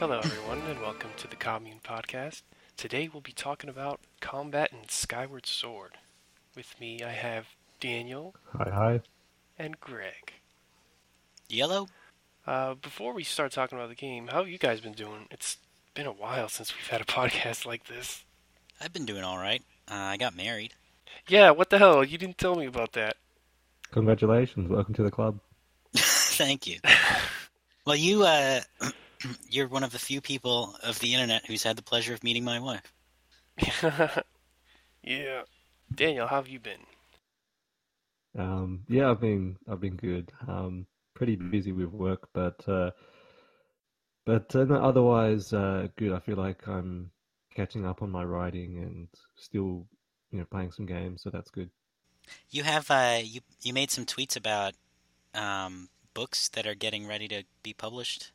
Hello, everyone, and welcome to the Commune Podcast. Today we'll be talking about combat in Skyward Sword. With me, I have Daniel Hi, hi. and Greg. Yellow? Uh, before we start talking about the game, how have you guys been doing? It's been a while since we've had a podcast like this. I've been doing all right. Uh, I got married. Yeah, what the hell? You didn't tell me about that. Congratulations. Welcome to the club. Thank you. well, you uh, you're one of the few people of the internet who's had the pleasure of meeting my wife. yeah. Daniel, how have you been? Um, yeah, I've been I've been good. Um, pretty busy with work, but uh, but uh, no, otherwise uh, good. I feel like I'm catching up on my writing and still, you know, playing some games, so that's good. You have uh, you you made some tweets about um, books that are getting ready to be published.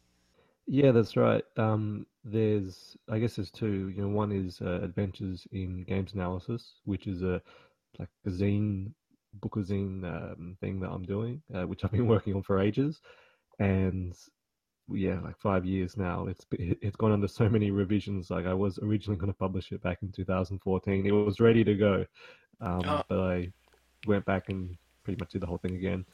Yeah, that's right. Um, there's, I guess there's two. You know, one is uh, Adventures in Games Analysis, which is a like a zine, book zine um, thing that I'm doing, uh, which I've been working on for ages, and yeah, like five years now. It's it's gone under so many revisions. Like I was originally going to publish it back in 2014. It was ready to go, um, Oh. but I went back and pretty much did the whole thing again.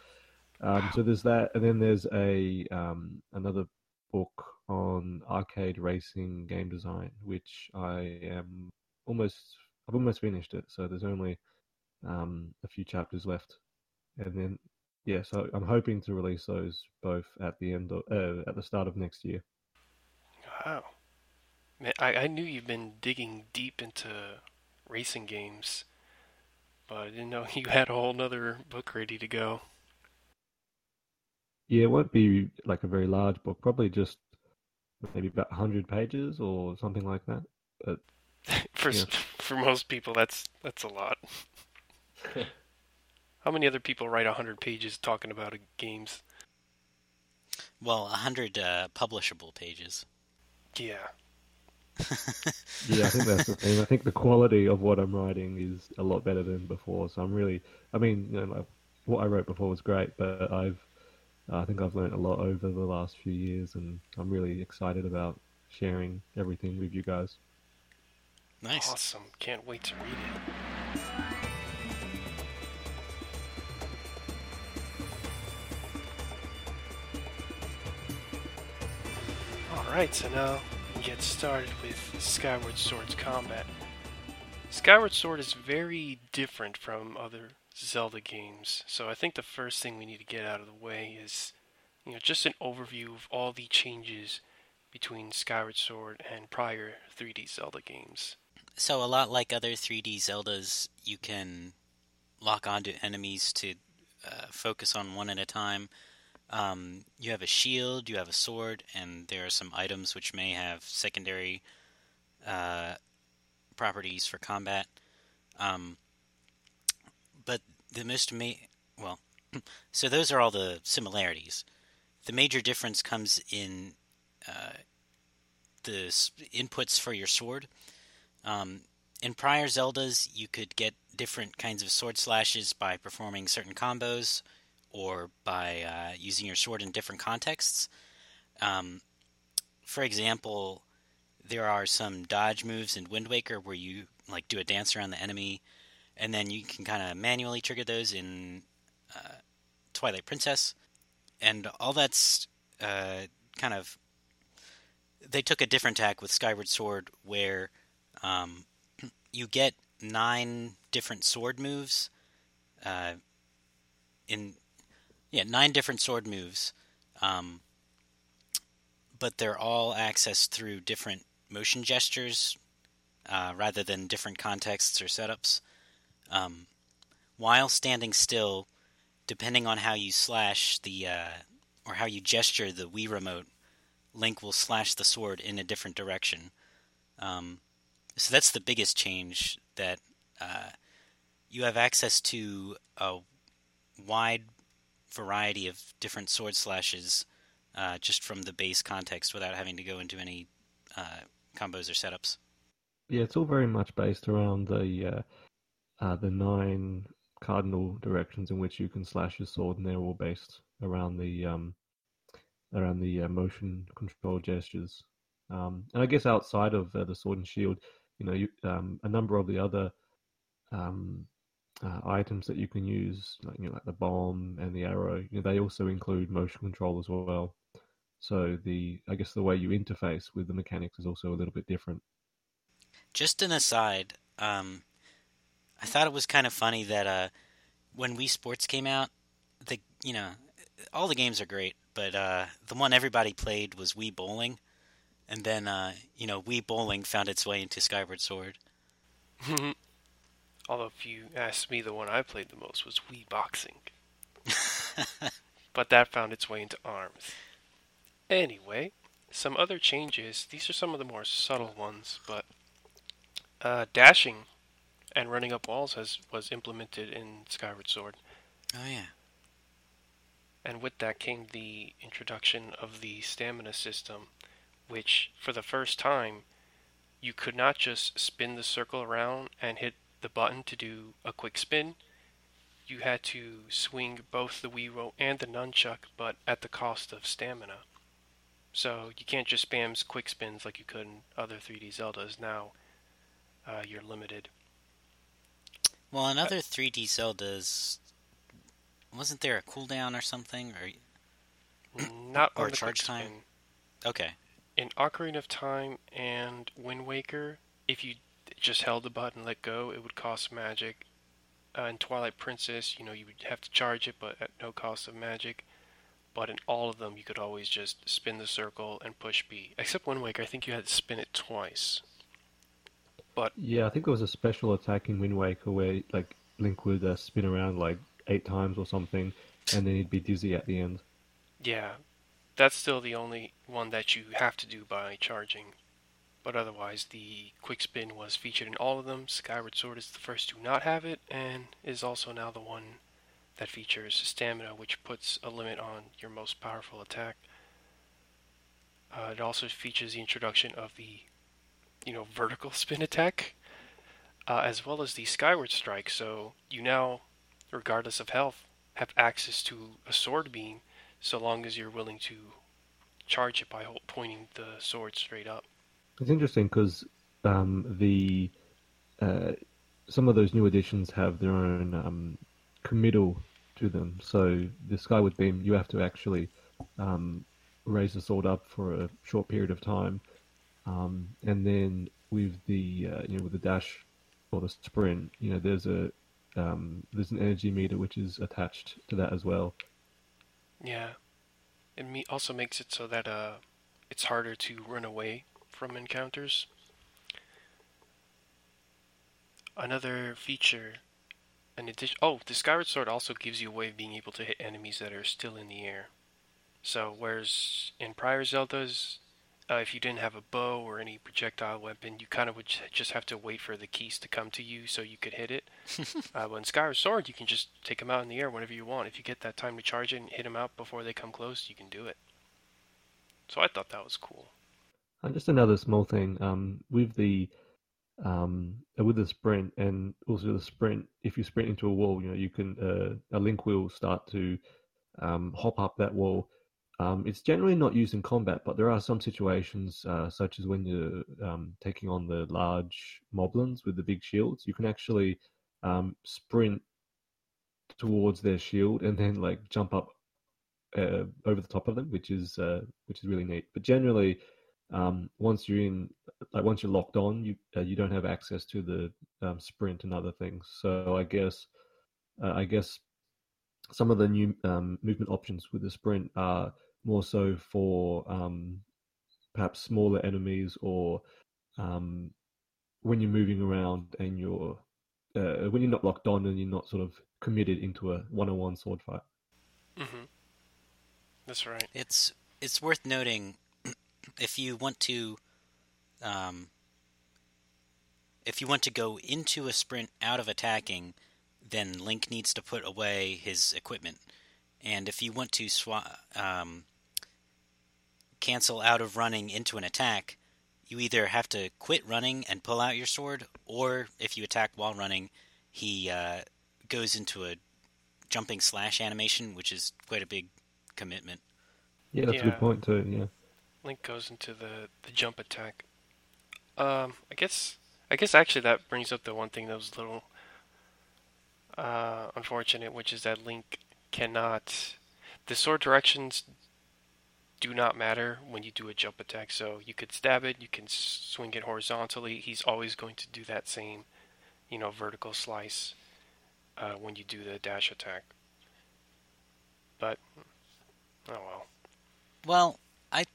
Um, so there's that, and then there's a um, another book on arcade racing game design, which I am almost I've almost finished it. So there's only um, a few chapters left, and then yeah, so I'm hoping to release those both at the end of uh, at the start of next year. Wow. Man, I, I knew you've been digging deep into racing games, but I didn't know you had a whole nother book ready to go. Yeah, it won't be like a very large book, probably just maybe about 100 pages or something like that. But for Yeah. for most people, that's that's a lot. How many other people write a hundred pages talking about a games? Well, a hundred uh, publishable pages. Yeah, yeah, I think that's the thing. I think the quality of what I'm writing is a lot better than before. So I'm really, I mean, you know, like, what I wrote before was great, but I've, Uh, I think I've learned a lot over the last few years, and I'm really excited about sharing everything with you guys. Nice. awesome. Can't wait to read it. Alright, so now we get started with Skyward Sword's combat. Skyward Sword is very different from other Zelda games, so I think the first thing we need to get out of the way is, you know, just an overview of all the changes between Skyward Sword and prior 3D Zelda games. So a lot like other 3D Zeldas, you can lock onto enemies to uh, focus on one at a time. Um, you have a shield, you have a sword, and there are some items which may have secondary uh, properties for combat. Um, the most ma- well, so those are all the similarities. The major difference comes in uh, the inputs for your sword. Um, in prior Zeldas, you could get different kinds of sword slashes by performing certain combos or by uh, using your sword in different contexts. Um, for example, there are some dodge moves in Wind Waker where you like do a dance around the enemy, and then you can kind of manually trigger those in uh, Twilight Princess, and all that's uh, kind of. They took a different tack with Skyward Sword, where um, you get nine different sword moves. Uh, in yeah, nine different sword moves, um, but they're all accessed through different motion gestures uh, rather than different contexts or setups. Um, while standing still, depending on how you slash the uh, or how you gesture the Wii remote, Link will slash the sword in a different direction. Um, so that's the biggest change that uh, you have access to a wide variety of different sword slashes uh, just from the base context without having to go into any uh, combos or setups. Yeah, it's all very much based around the uh, the nine cardinal directions in which you can slash your sword, and they're all based around the um, around the uh, motion control gestures. Um, and I guess outside of uh, the sword and shield, you know, you, um, a number of the other um, uh, items that you can use, like you know, like the bomb and the arrow, you know, they also include motion control as well. So the I guess the way you interface with the mechanics is also a little bit different. Just an aside, um, I thought it was kind of funny that uh, when Wii Sports came out, the you know all the games are great, but uh, the one everybody played was Wii Bowling, and then uh, you know Wii Bowling found its way into Skyward Sword. Although, if you ask me, the one I played the most was Wii Boxing. but that found its way into ARMS. Anyway, some other changes. These are some of the more subtle ones, but uh, dashing and running up walls has was implemented in Skyward Sword. Oh yeah. And with that came the introduction of the stamina system, which for the first time you could not just spin the circle around and hit the button to do a quick spin. You had to swing both the Wii Remote and the nunchuck, but at the cost of stamina. So you can't just spam quick spins like you could in other 3D Zeldas. Now uh, you're limited. Well, another 3D Zeldas, wasn't there a cooldown or something, or Not Or charge time? spin. okay? in Ocarina of Time and Wind Waker, if you just held the button and let go, it would cost magic. Uh, in Twilight Princess, you know, you would have to charge it, but at no cost of magic. But in all of them, you could always just spin the circle and push B. Except Wind Waker, I think you had to spin it twice. Yeah, I think there was a special attack in Wind Waker where like Link would uh, spin around like eight times or something, and then he'd be dizzy at the end. Yeah, that's still the only one that you have to do by charging. But otherwise, the quick spin was featured in all of them. Skyward Sword is the first to not have it, and is also now the one that features stamina, which puts a limit on your most powerful attack. Uh, it also features the introduction of the, you know, vertical spin attack, uh, as well as the Skyward Strike. So you now, regardless of health, have access to a sword beam so long as you're willing to charge it by pointing the sword straight up. It's interesting because um, the uh, some of those new additions have their own um, committal to them. So the Skyward Beam, you have to actually um, raise the sword up for a short period of time, um, and then with the uh, you know with the dash or the sprint, you know there's a um, there's an energy meter which is attached to that as well. Yeah, it me- also makes it so that uh, it's harder to run away from encounters. Another feature, an addition. Oh, the Skyward Sword also gives you a way of being able to hit enemies that are still in the air. So, whereas in prior Zeldas, uh, if you didn't have a bow or any projectile weapon, you kind of would just have to wait for the Keese to come to you so you could hit it. uh, but in Skyward Sword, you can just take them out in the air whenever you want. If you get that time to charge it and hit them out before they come close, you can do it. So I thought that was cool. And just another small thing, um, with the um, uh, with the sprint and also the sprint, if you sprint into a wall, you know you can uh, a link will start to um, hop up that wall. Um, it's generally not used in combat, but there are some situations, uh, such as when you're um, taking on the large moblins with the big shields, you can actually um, sprint towards their shield and then like jump up uh, over the top of them, which is uh, which is really neat. But generally, um, once you're in, like once you're locked on, you uh, you don't have access to the um, sprint and other things. So I guess uh, I guess some of the new um, movement options with the sprint are more so for um, perhaps smaller enemies or um, when you're moving around and you're uh, when you're not locked on and you're not sort of committed into a one-on-one sword fight. hmm That's right. It's it's worth noting if you want to um, if you want to go into a sprint out of attacking, then Link needs to put away his equipment. And if you want to swap, um, cancel out of running into an attack, you either have to quit running and pull out your sword, or if you attack while running, he uh, goes into a jumping slash animation, which is quite a big commitment. Yeah, that's a good point too. Yeah. Link goes into the, the jump attack. Um, I guess I guess actually that brings up the one thing that was a little uh, unfortunate, which is that Link cannot. The sword directions do not matter when you do a jump attack. So you could stab it, you can swing it horizontally. He's always going to do that same, you know, vertical slice uh, when you do the dash attack. But oh well. Well, I.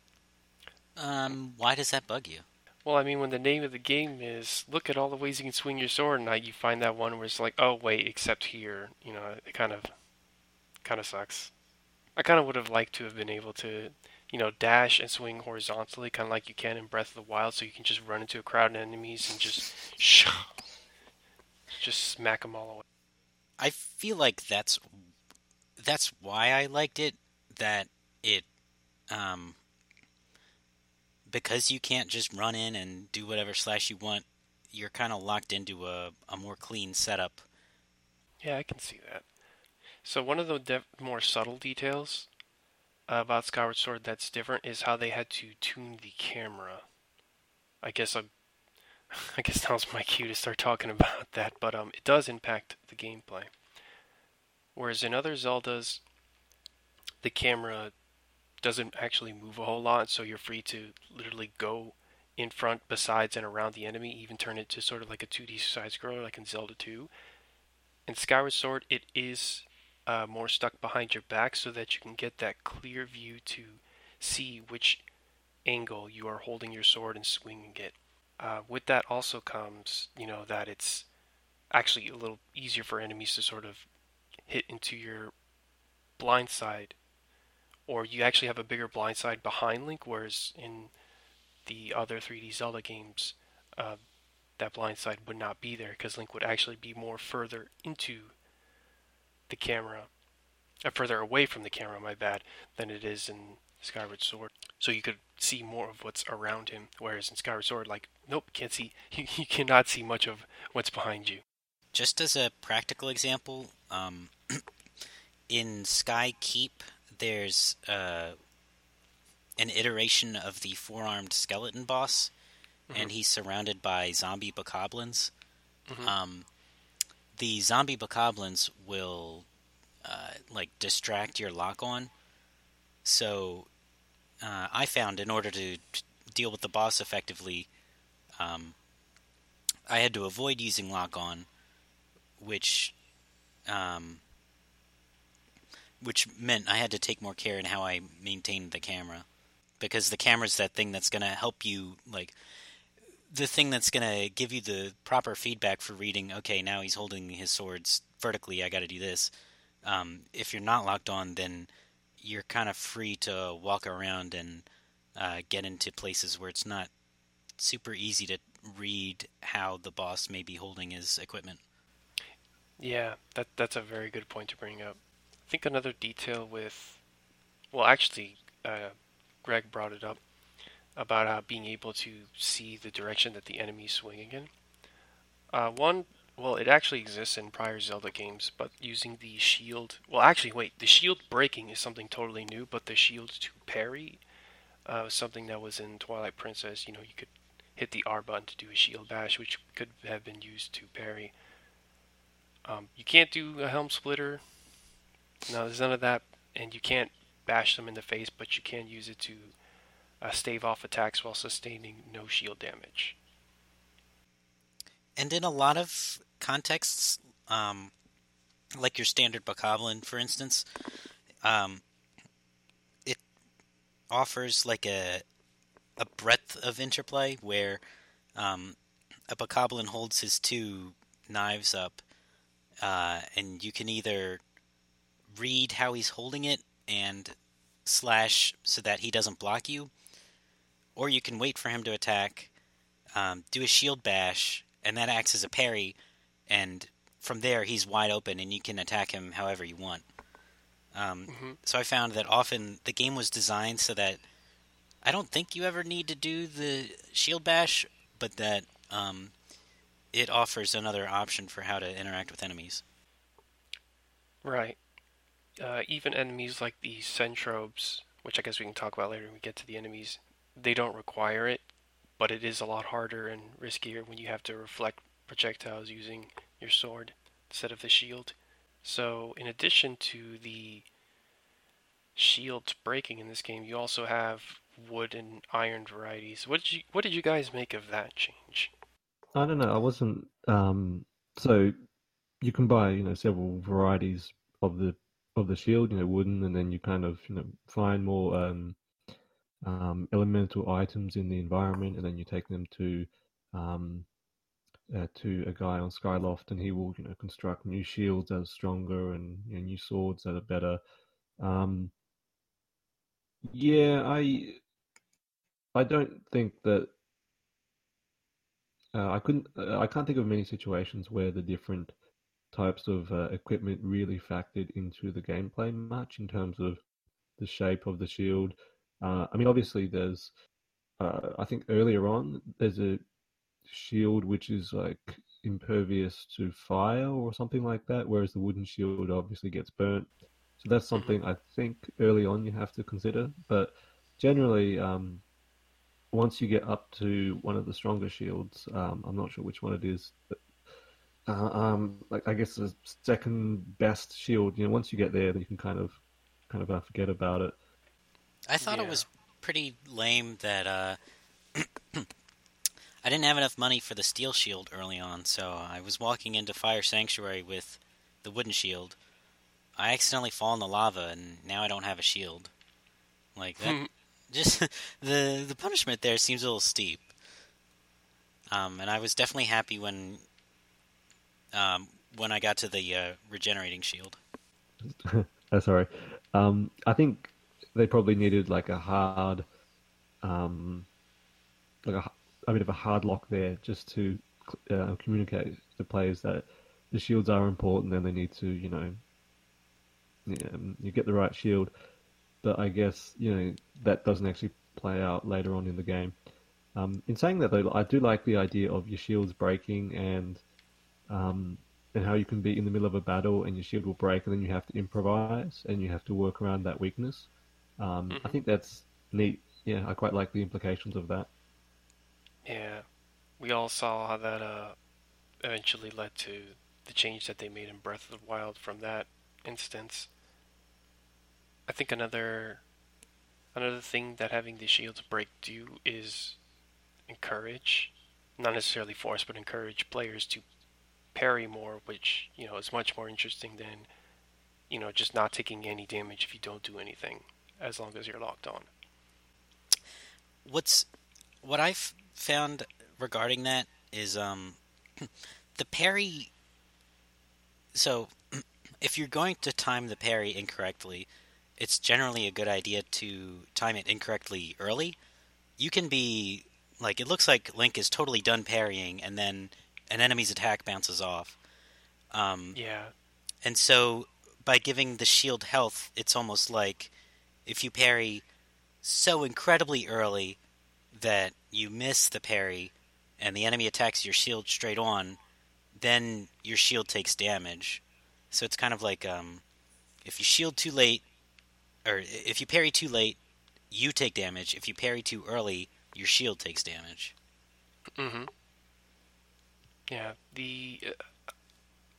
Um, why does that bug you? Well, I mean, when the name of the game is look at all the ways you can swing your sword, and now you find that one where it's like, oh wait, except here, you know, it kind of, kind of sucks. I kind of would have liked to have been able to, you know, dash and swing horizontally, kind of like you can in Breath of the Wild, so you can just run into a crowd of enemies and just, just smack them all away. I feel like that's that's why I liked it. That it, um, because you can't just run in and do whatever slash you want. You're kind of locked into a, a more clean setup. Yeah, I can see that. So one of the de- more subtle details about Skyward Sword that's different is how they had to tune the camera. I guess I, I guess that was my cue to start talking about that, but um, it does impact the gameplay. Whereas in other Zeldas, the camera doesn't actually move a whole lot, so you're free to literally go in front, besides, and around the enemy, even turn it to sort of like a 2D side scroller, like in Zelda 2. In Skyward Sword, it is uh, more stuck behind your back so that you can get that clear view to see which angle you are holding your sword and swinging it. Uh, with that also comes, you know, that it's actually a little easier for enemies to sort of hit into your blind side, or you actually have a bigger blind side behind Link, whereas in the other 3D Zelda games, uh, that blind side would not be there because Link would actually be more further into the camera, uh, further away from the camera, my bad, than it is in Skyward Sword. So you could see more of what's around him, whereas in Skyward Sword, like, nope, can't see, you, you cannot see much of what's behind you. Just as a practical example, um, in Sky Keep, there's uh, an iteration of the four armed skeleton boss, mm-hmm. and he's surrounded by zombie bokoblins. Mm-hmm. Um, the zombie bokoblins will uh, like distract your lock on. So uh, I found in order to deal with the boss effectively, um, I had to avoid using lock on, which um, which meant I had to take more care in how I maintained the camera because the camera's that thing that's going to help you like the thing that's going to give you the proper feedback for reading okay now he's holding his swords vertically i got to do this. Um, if you're not locked on then you're kind of free to walk around and uh, get into places where it's not super easy to read how the boss may be holding his equipment. Yeah that that's a very good point to bring up. I think another detail with well actually uh, greg brought it up about uh, being able to see the direction that the enemy is swinging in. Uh, one, well, it actually exists in prior Zelda games, but using the shield. Well, actually, wait, the shield breaking is something totally new, but the shield to parry uh, was something that was in Twilight Princess. You know, you could hit the R button to do a shield bash, which could have been used to parry. Um, you can't do a helm splitter. No, there's none of that, and you can't bash them in the face, but you can use it to uh, stave off attacks while sustaining no shield damage. And in a lot of contexts, um, like your standard Bokoblin, for instance, um, it offers like a a breadth of interplay where um, a Bokoblin holds his two knives up, uh, and you can either read how he's holding it and slash so that he doesn't block you, or you can wait for him to attack, um, do a shield bash, and that acts as a parry, and from there he's wide open, and you can attack him however you want. Um, mm-hmm. So I found that often the game was designed so that I don't think you ever need to do the shield bash, but that um, it offers another option for how to interact with enemies. Right. Uh, even enemies like the Sentrobes, which I guess we can talk about later when we get to the enemies, they don't require it, but it is a lot harder and riskier when you have to reflect projectiles using your sword instead of the shield. So, in addition to the shields breaking in this game, you also have wood and iron varieties. What did you What did you guys make of that change? I don't know. I wasn't. Um, so you can buy, you know, several varieties of the of the shield, you know, wooden, and then you kind of, you know, find more um, um, elemental items in the environment, and then you take them to um, uh, to a guy on Skyloft, and he will, you know, construct new shields that are stronger and you know, new swords that are better. Um, yeah, I I don't think that uh, I couldn't. Uh, I can't think of many situations where the different types of uh, equipment really factored into the gameplay much in terms of the shape of the shield. Uh, I mean, obviously, there's. Uh, I think earlier on, there's a shield which is like impervious to fire or something like that, whereas the wooden shield obviously gets burnt. So that's Mm-hmm. something I think early on you have to consider. But generally, um, once you get up to one of the stronger shields, um, I'm not sure which one it is, but uh, um, like I guess the second best shield. You know, once you get there, then you can kind of, kind of uh, forget about it. I thought it was pretty lame that uh, I didn't have enough money for the steel shield early on, so I was walking into Fire Sanctuary with the wooden shield. I accidentally fall in the lava, and now I don't have a shield. Like that, just the the punishment there seems a little steep. Um, and I was definitely happy when um, when I got to the uh, regenerating shield. oh, sorry. Um, I think they probably needed like a hard, um, like a, a bit of a hard lock there, just to uh, communicate to players that the shields are important and they need to, you know, yeah, um, you get the right shield. But I guess you know that doesn't actually play out later on in the game. Um, in saying that, though, I do like the idea of your shields breaking and um, and how you can be in the middle of a battle and your shield will break, and then you have to improvise and you have to work around that weakness. Um, I Mhm. think that's neat. Yeah, I quite like the implications of that. Yeah, we all saw how that uh, eventually led to the change that they made in Breath of the Wild from that instance. I think another another thing that having the shields break do is encourage, not necessarily force, but encourage players to parry more, which you know is much more interesting than you know just not taking any damage if you don't do anything, as long as you're locked on. what's what I've found regarding that is um the parry so if you're going to time the parry incorrectly it's generally a good idea to time it incorrectly early. You can be like it looks like link is totally done parrying and then an enemy's attack bounces off. Um, Yeah, and so by giving the shield health, it's almost like if you parry so incredibly early that you miss the parry and the enemy attacks your shield straight on, then your shield takes damage. So it's kind of like um, if you shield too late, or if you parry too late, you take damage. If you parry too early, your shield takes damage. Mm-hmm. Yeah, the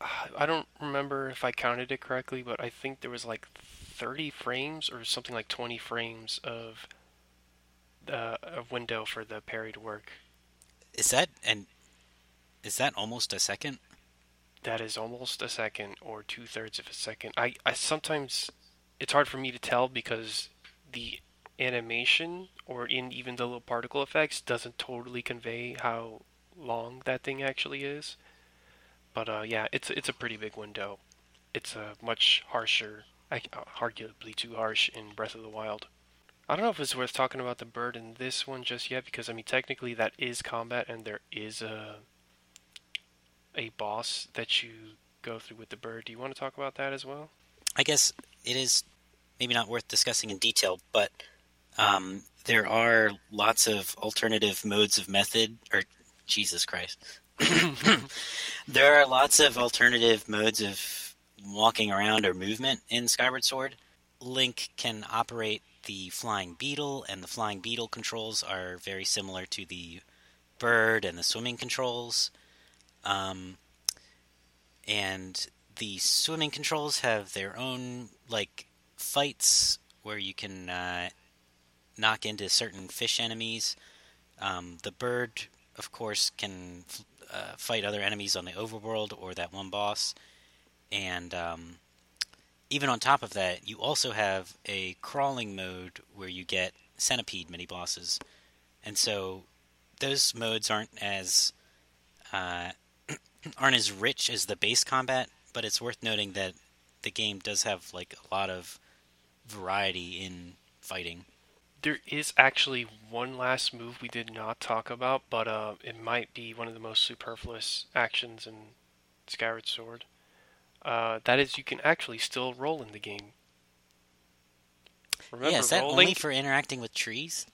uh, I don't remember if I counted it correctly, but I think there was like 30 frames or something like 20 frames of uh, a window for the parry to work. Is that and is that almost a second? That is almost a second or two thirds of a second. I, I sometimes it's hard for me to tell because the animation or in even the little particle effects doesn't totally convey how long that thing actually is. But uh, yeah, it's it's a pretty big window. It's a much harsher, Uh, arguably too harsh in Breath of the Wild. I don't know if it's worth talking about the bird in this one just yet because I mean technically that is combat and there is a a boss that you go through with the bird. Do you want to talk about that as well? I guess it is maybe not worth discussing in detail, but um, there are lots of alternative modes of method, or Jesus Christ. there are lots of alternative modes of walking around or movement in Skyward Sword. Link can operate the flying beetle, and the flying beetle controls are very similar to the bird and the swimming controls. Um, and the swimming controls have their own like fights where you can uh, knock into certain fish enemies. Um, the bird, of course, can uh, fight other enemies on the overworld or that one boss. And um, even on top of that, you also have a crawling mode where you get centipede mini bosses. And so those modes aren't as uh, aren't as rich as the base combat, but it's worth noting that the game does have like a lot of variety in fighting. There is actually one last move we did not talk about, but uh, it might be one of the most superfluous actions in Skyward Sword. Uh, that is, you can actually still roll in the game. Remember, yeah, is that rolling? only for interacting with trees?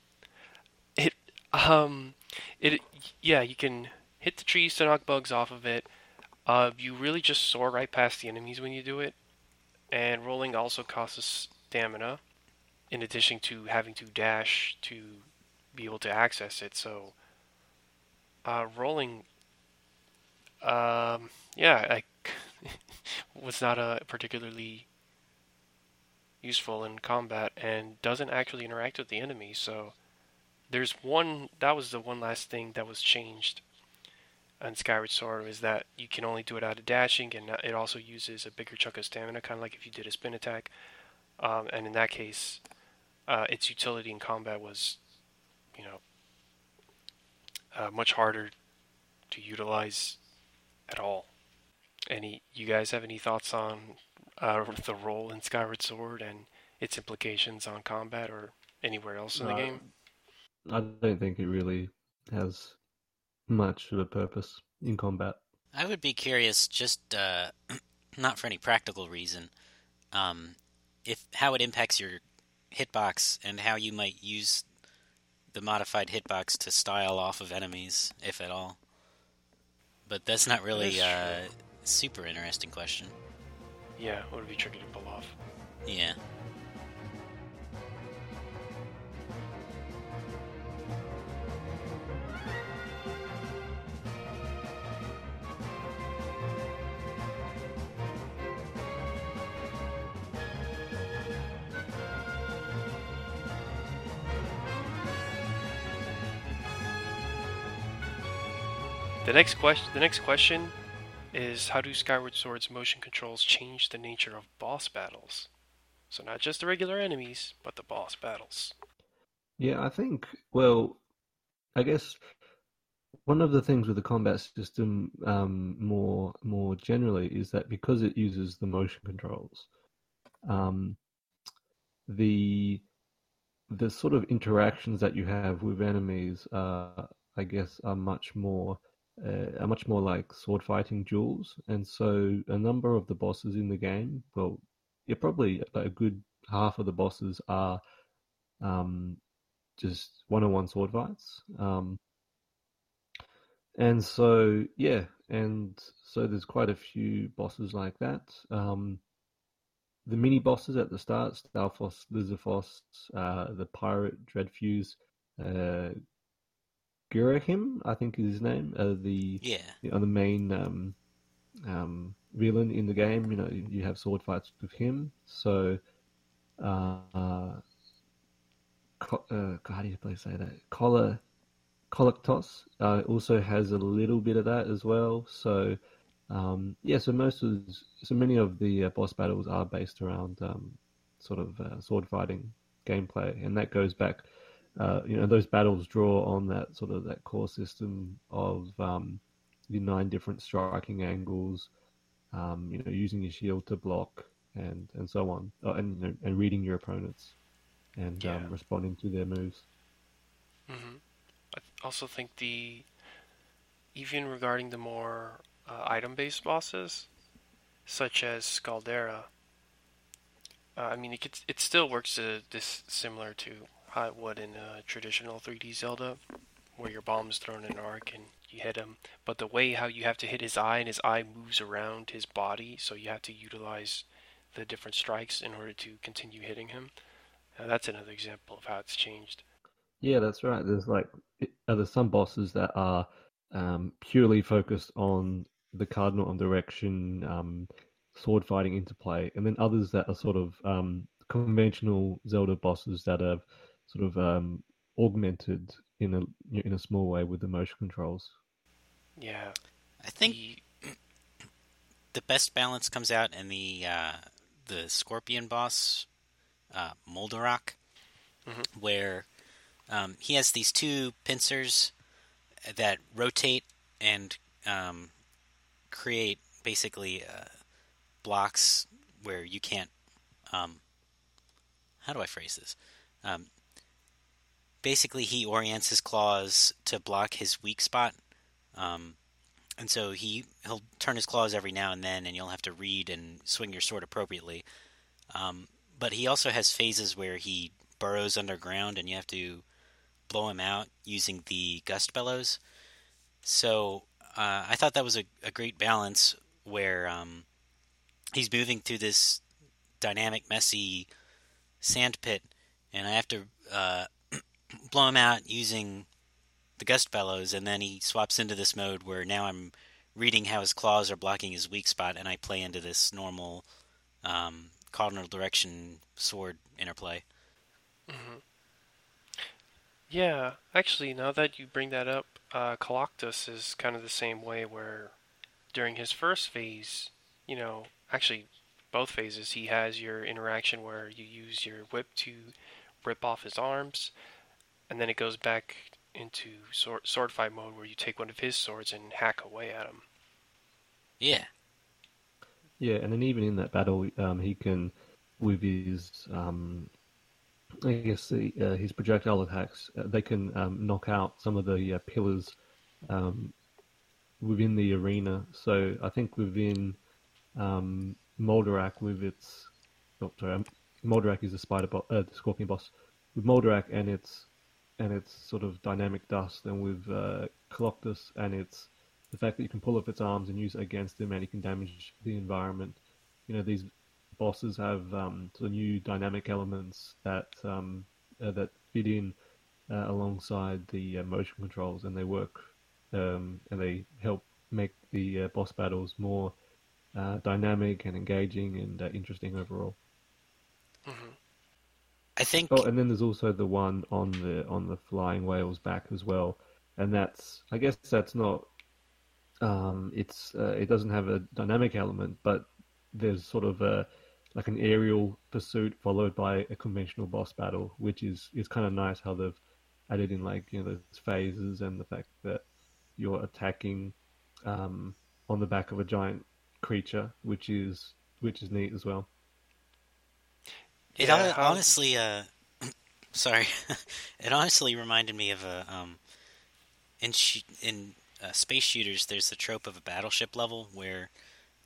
It, um, it, yeah, you can hit the trees to knock bugs off of it. Uh, you really just soar right past the enemies when you do it, and rolling also costs stamina, in addition to having to dash to be able to access it. So, uh, rolling, um, yeah, I was not a particularly useful in combat and doesn't actually interact with the enemy. So there's one that was the one last thing that was changed on Skyward Sword is that you can only do it out of dashing, and it also uses a bigger chunk of stamina, kind of like if you did a spin attack. Um, and in that case, uh, its utility in combat was, you know, uh, much harder to utilize at all. Any you guys have any thoughts on uh, the role in Skyward Sword and its implications on combat or anywhere else in the game? I don't think it really has much of a purpose in combat. I would be curious, just uh, not for any practical reason, um, if how it impacts your hitbox and how you might use the modified hitbox to style off of enemies, if at all. But that's not really a uh, super interesting question. Yeah, it would be tricky to pull off. Yeah. The next question. The next question is how do Skyward Sword's motion controls change the nature of boss battles? So not just the regular enemies, but the boss battles. Yeah, I think. Well, I guess one of the things with the combat system, um, more more generally, is that because it uses the motion controls, um, the the sort of interactions that you have with enemies, uh, I guess, are much more uh, are much more like sword fighting duels, and so a number of the bosses in the game, well, yeah, probably a good half of the bosses are um, just one-on-one sword fights. Um, and so, yeah, and so there's quite a few bosses like that. Um, the mini bosses at the start, Stalfos, Lizalfos, uh, the pirate Dreadfuse, uh, Ghirahim, I think is his name, uh, the yeah, the, the main um, um, villain in the game. You know, you have sword fights with him. So, uh, uh, uh how do you play say that? Collar, Koloktos uh, also has a little bit of that as well. So, um, yeah, so most of so many of the uh, boss battles are based around um, sort of uh, sword fighting gameplay, and that goes back uh, you know those battles draw on that sort of that core system of um, the nine different striking angles, um, you know, using your shield to block and and so on, uh, and you know, and reading your opponents and yeah. um, responding to their moves. Mm-hmm. I also think the even regarding the more uh, item-based bosses, such as Scaldera. Uh, I mean, it it still works uh, this similar to how would in a traditional 3D Zelda, where your bomb's thrown in an arc and you hit him. But the way how you have to hit his eye and his eye moves around his body, so you have to utilize the different strikes in order to continue hitting him. Now, that's another example of how it's changed. Yeah, that's right. There's like are there some bosses that are um, purely focused on the cardinal and direction, um, sword fighting interplay, and then others that are sort of um, conventional Zelda bosses that are sort of um, augmented in a in a small way with the motion controls. Yeah, I think the- the best balance comes out in the uh, the scorpion boss, uh, Moldarach, Mhm. where um, he has these two pincers that rotate and um, create basically uh, blocks where you can't. Um, how do I phrase this? Basically, he orients his claws to block his weak spot. Um, and so he he'll turn his claws every now and then, and you'll have to read and swing your sword appropriately. Um, but he also has phases where he burrows underground, and you have to blow him out using the gust bellows. So uh, I thought that was a, a great balance where um, he's moving through this dynamic, messy sand pit, and I have to uh, blow him out using the gust bellows, and then he swaps into this mode where now I'm reading how his claws are blocking his weak spot, and I play into this normal um, cardinal direction sword interplay. yeah. Actually, now that you bring that up, uh, is kind of the same way. Where during his first phase, you know, actually both phases, he has your interaction where you use your whip to rip off his arms, and then it goes back into sword, sword fight mode where you take one of his swords and hack away at him. Yeah, Yeah, and then even in that battle, um, he can, with his, um, I guess the, uh, his projectile attacks, uh, they can um, knock out some of the uh, pillars um, within the arena. So I think within um, Moldarach, with its, oh, sorry, um, Moldarach is the spider, bo- uh, the scorpion boss. With Moldarach and its and its sort of dynamic dust, and with uh, Koloktos and its the fact that you can pull up its arms and use it against him, and he can damage the environment. You know, these bosses have um, sort of new dynamic elements that um, uh, that fit in uh, alongside the uh, motion controls, and they work um, and they help make the uh, boss battles more uh, dynamic and engaging and uh, interesting overall. I think Oh, and then there's also the one on the on the flying whale's back as well, and that's I guess that's not. Um, it's uh, it doesn't have a dynamic element, but there's sort of a like an aerial pursuit followed by a conventional boss battle, which is is kind of nice how they've added in like you know those phases and the fact that you're attacking um, on the back of a giant creature, which is which is neat as well. It Yeah, how- honestly, uh, sorry, it honestly reminded me of a um, in sh- in uh, space shooters. There's the trope of a battleship level where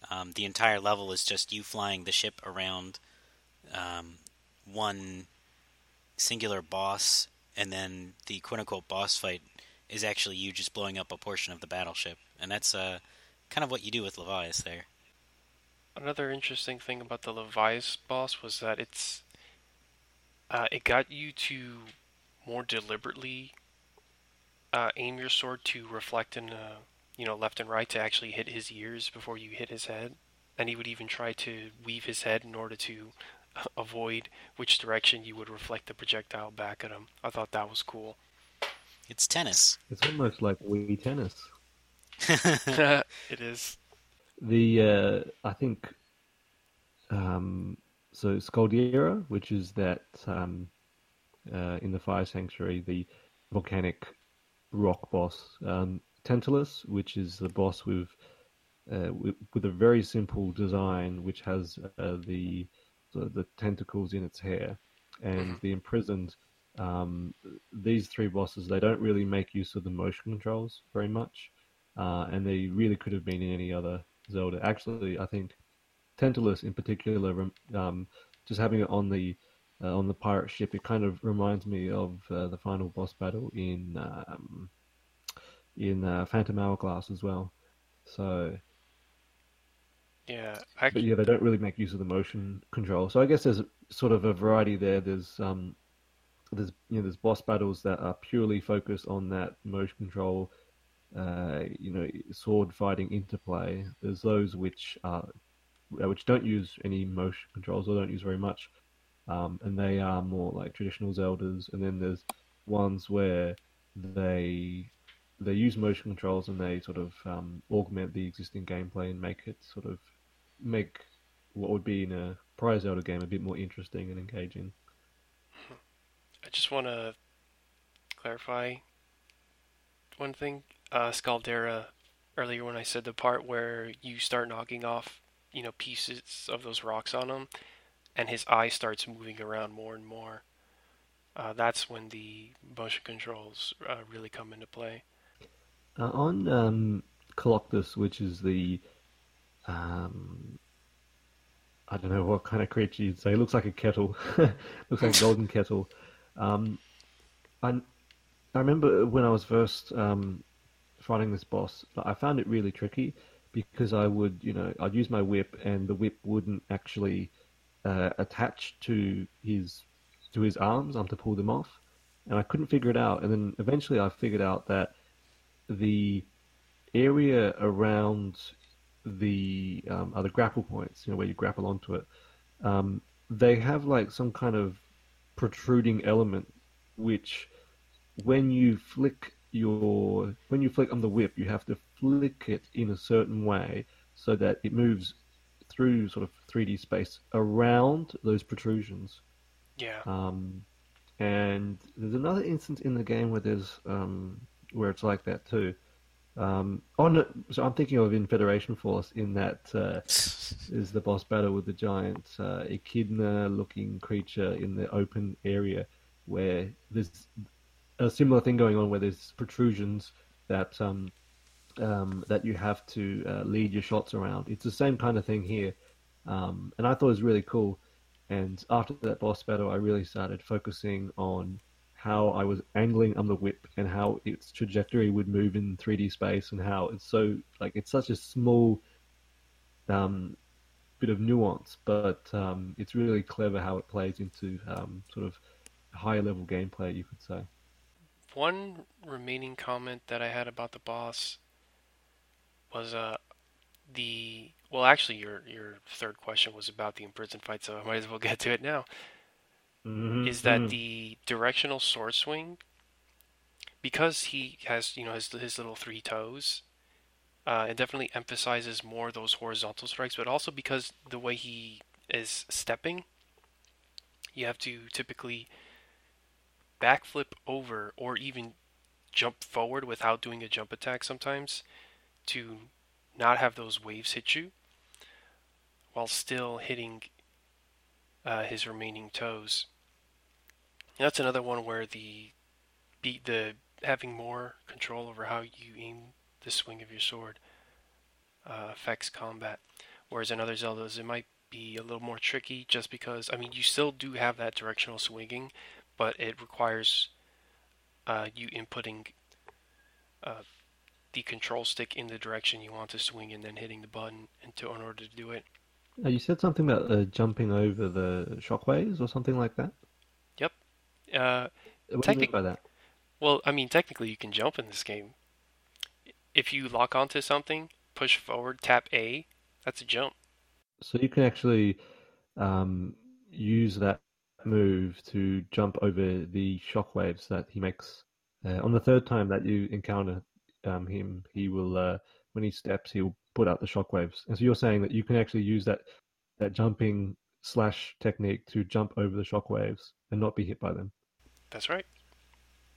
um, the entire level is just you flying the ship around um, one singular boss, and then the quote unquote boss fight is actually you just blowing up a portion of the battleship, and that's uh, kind of what you do with Levias there. Another interesting thing about the Levias boss was that it's uh, it got you to more deliberately uh, aim your sword to reflect in uh, you know left and right to actually hit his ears before you hit his head, and he would even try to weave his head in order to avoid which direction you would reflect the projectile back at him. I thought that was cool. It's tennis. It's almost like Wii tennis. it is. The uh, I think um, so Scaldera, which is that um, uh, in the Fire Sanctuary, the volcanic rock boss. Um, Tentalus, which is the boss with, uh, with with a very simple design, which has uh, the the, the tentacles in its hair, and the imprisoned. Um, these three bosses, they don't really make use of the motion controls very much, uh, and they really could have been in any other Zelda. Actually, I think Tentalus in particular, um, just having it on the uh, on the pirate ship, it kind of reminds me of uh, the final boss battle in um, in uh, Phantom Hourglass as well. So Yeah, I, But yeah, they don't really make use of the motion control. So I guess there's sort of a variety there. There's um, there's you know there's boss battles that are purely focused on that motion control, uh, you know, sword fighting interplay. There's those which are uh, which don't use any motion controls or don't use very much, um, and they are more like traditional Zeldas. And then there's ones where they they use motion controls and they sort of um, augment the existing gameplay and make it sort of make what would be in a prior Zelda game a bit more interesting and engaging. I just want to clarify one thing. Uh, Scaldera, earlier when I said the part where you start knocking off, you know, pieces of those rocks on him, and his eye starts moving around more and more. Uh, that's when the motion controls uh, really come into play. Uh, on um, Koloktos, which is the um, I don't know what kind of creature you'd say. It looks like a kettle. looks like a golden kettle. Um, I, I remember when I was first um, fighting this boss, I found it really tricky because I would, you know, I'd use my whip and the whip wouldn't actually uh, attach to his to his arms. I'm to pull them off, and I couldn't figure it out. And then eventually, I figured out that the area around the um, are the grapple points, you know, where you grapple onto it. Um, they have like some kind of protruding element, which when you flick your when you flick on the whip, you have to flick it in a certain way so that it moves through sort of 3D space around those protrusions. Yeah. Um, and there's another instance in the game where there's um, where it's like that too. Um, oh no, so I'm thinking of in Federation Force in that uh, is the boss battle with the giant uh, echidna-looking creature in the open area where there's a similar thing going on where there's protrusions that um, um, that you have to uh, lead your shots around. It's the same kind of thing here, um, and I thought it was really cool. And after that boss battle, I really started focusing on how I was angling on the whip and how its trajectory would move in 3D space and how it's so like it's such a small um, bit of nuance, but um, it's really clever how it plays into um, sort of higher level gameplay, you could say. One remaining comment that I had about the boss was uh the well actually your your third question was about the imprisoned fight, so I might as well get to it now. Mm-hmm. is that the directional sword swing because he has you know his his little three toes uh, it definitely emphasizes more those horizontal strikes but also because the way he is stepping you have to typically backflip over or even jump forward without doing a jump attack sometimes to not have those waves hit you while still hitting uh, his remaining toes that's another one where the the having more control over how you aim the swing of your sword uh, affects combat. Whereas in other Zeldas, it might be a little more tricky, just because I mean you still do have that directional swinging, but it requires uh, you inputting uh, the control stick in the direction you want to swing and then hitting the button into in order to do it. Uh, you said something about uh, jumping over the shockwaves or something like that. Yep. Uh, What do you mean by that? Well, I mean, technically, you can jump in this game. If you lock onto something, push forward, tap A, that's a jump. So you can actually um, use that move to jump over the shockwaves that he makes. Uh, on the third time that you encounter um, him, he will, uh, when he steps, he'll put out the shockwaves. And so you're saying that you can actually use that that jumping slash technique to jump over the shockwaves and not be hit by them. That's right.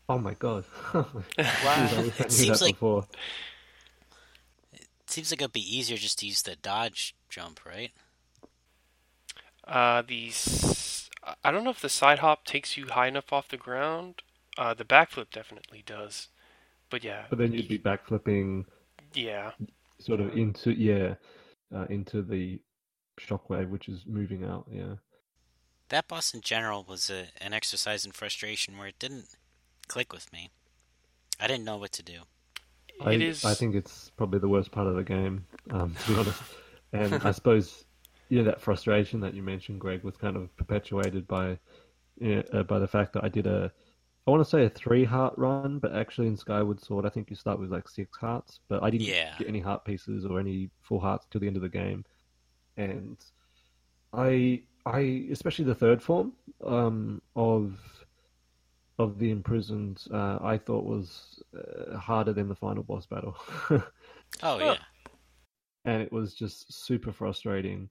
Oh my god! Wow. I wish I It seems that like- before. It seems like it'd be easier just to use the dodge jump, right? Uh, the s- I don't know if the side hop takes you high enough off the ground. Uh, the backflip definitely does. But yeah, But then you'd be backflipping yeah, sort of into yeah, uh, into the shockwave, which is moving out. Yeah. That boss in general was a, an exercise in frustration where it didn't click with me. I didn't know what to do. I, it is. I think it's probably the worst part of the game, um, to be honest. and I suppose yeah, that frustration that you mentioned, Greg, was kind of perpetuated by you know, uh, by the fact that I did a I want to say a three heart run, but actually in Skyward Sword, I think you start with like six hearts, but I didn't Yeah. get any heart pieces or any full hearts till the end of the game, and I I especially the third form um, of of the imprisoned uh, I thought was uh, harder than the final boss battle. Oh yeah. and it was just super frustrating.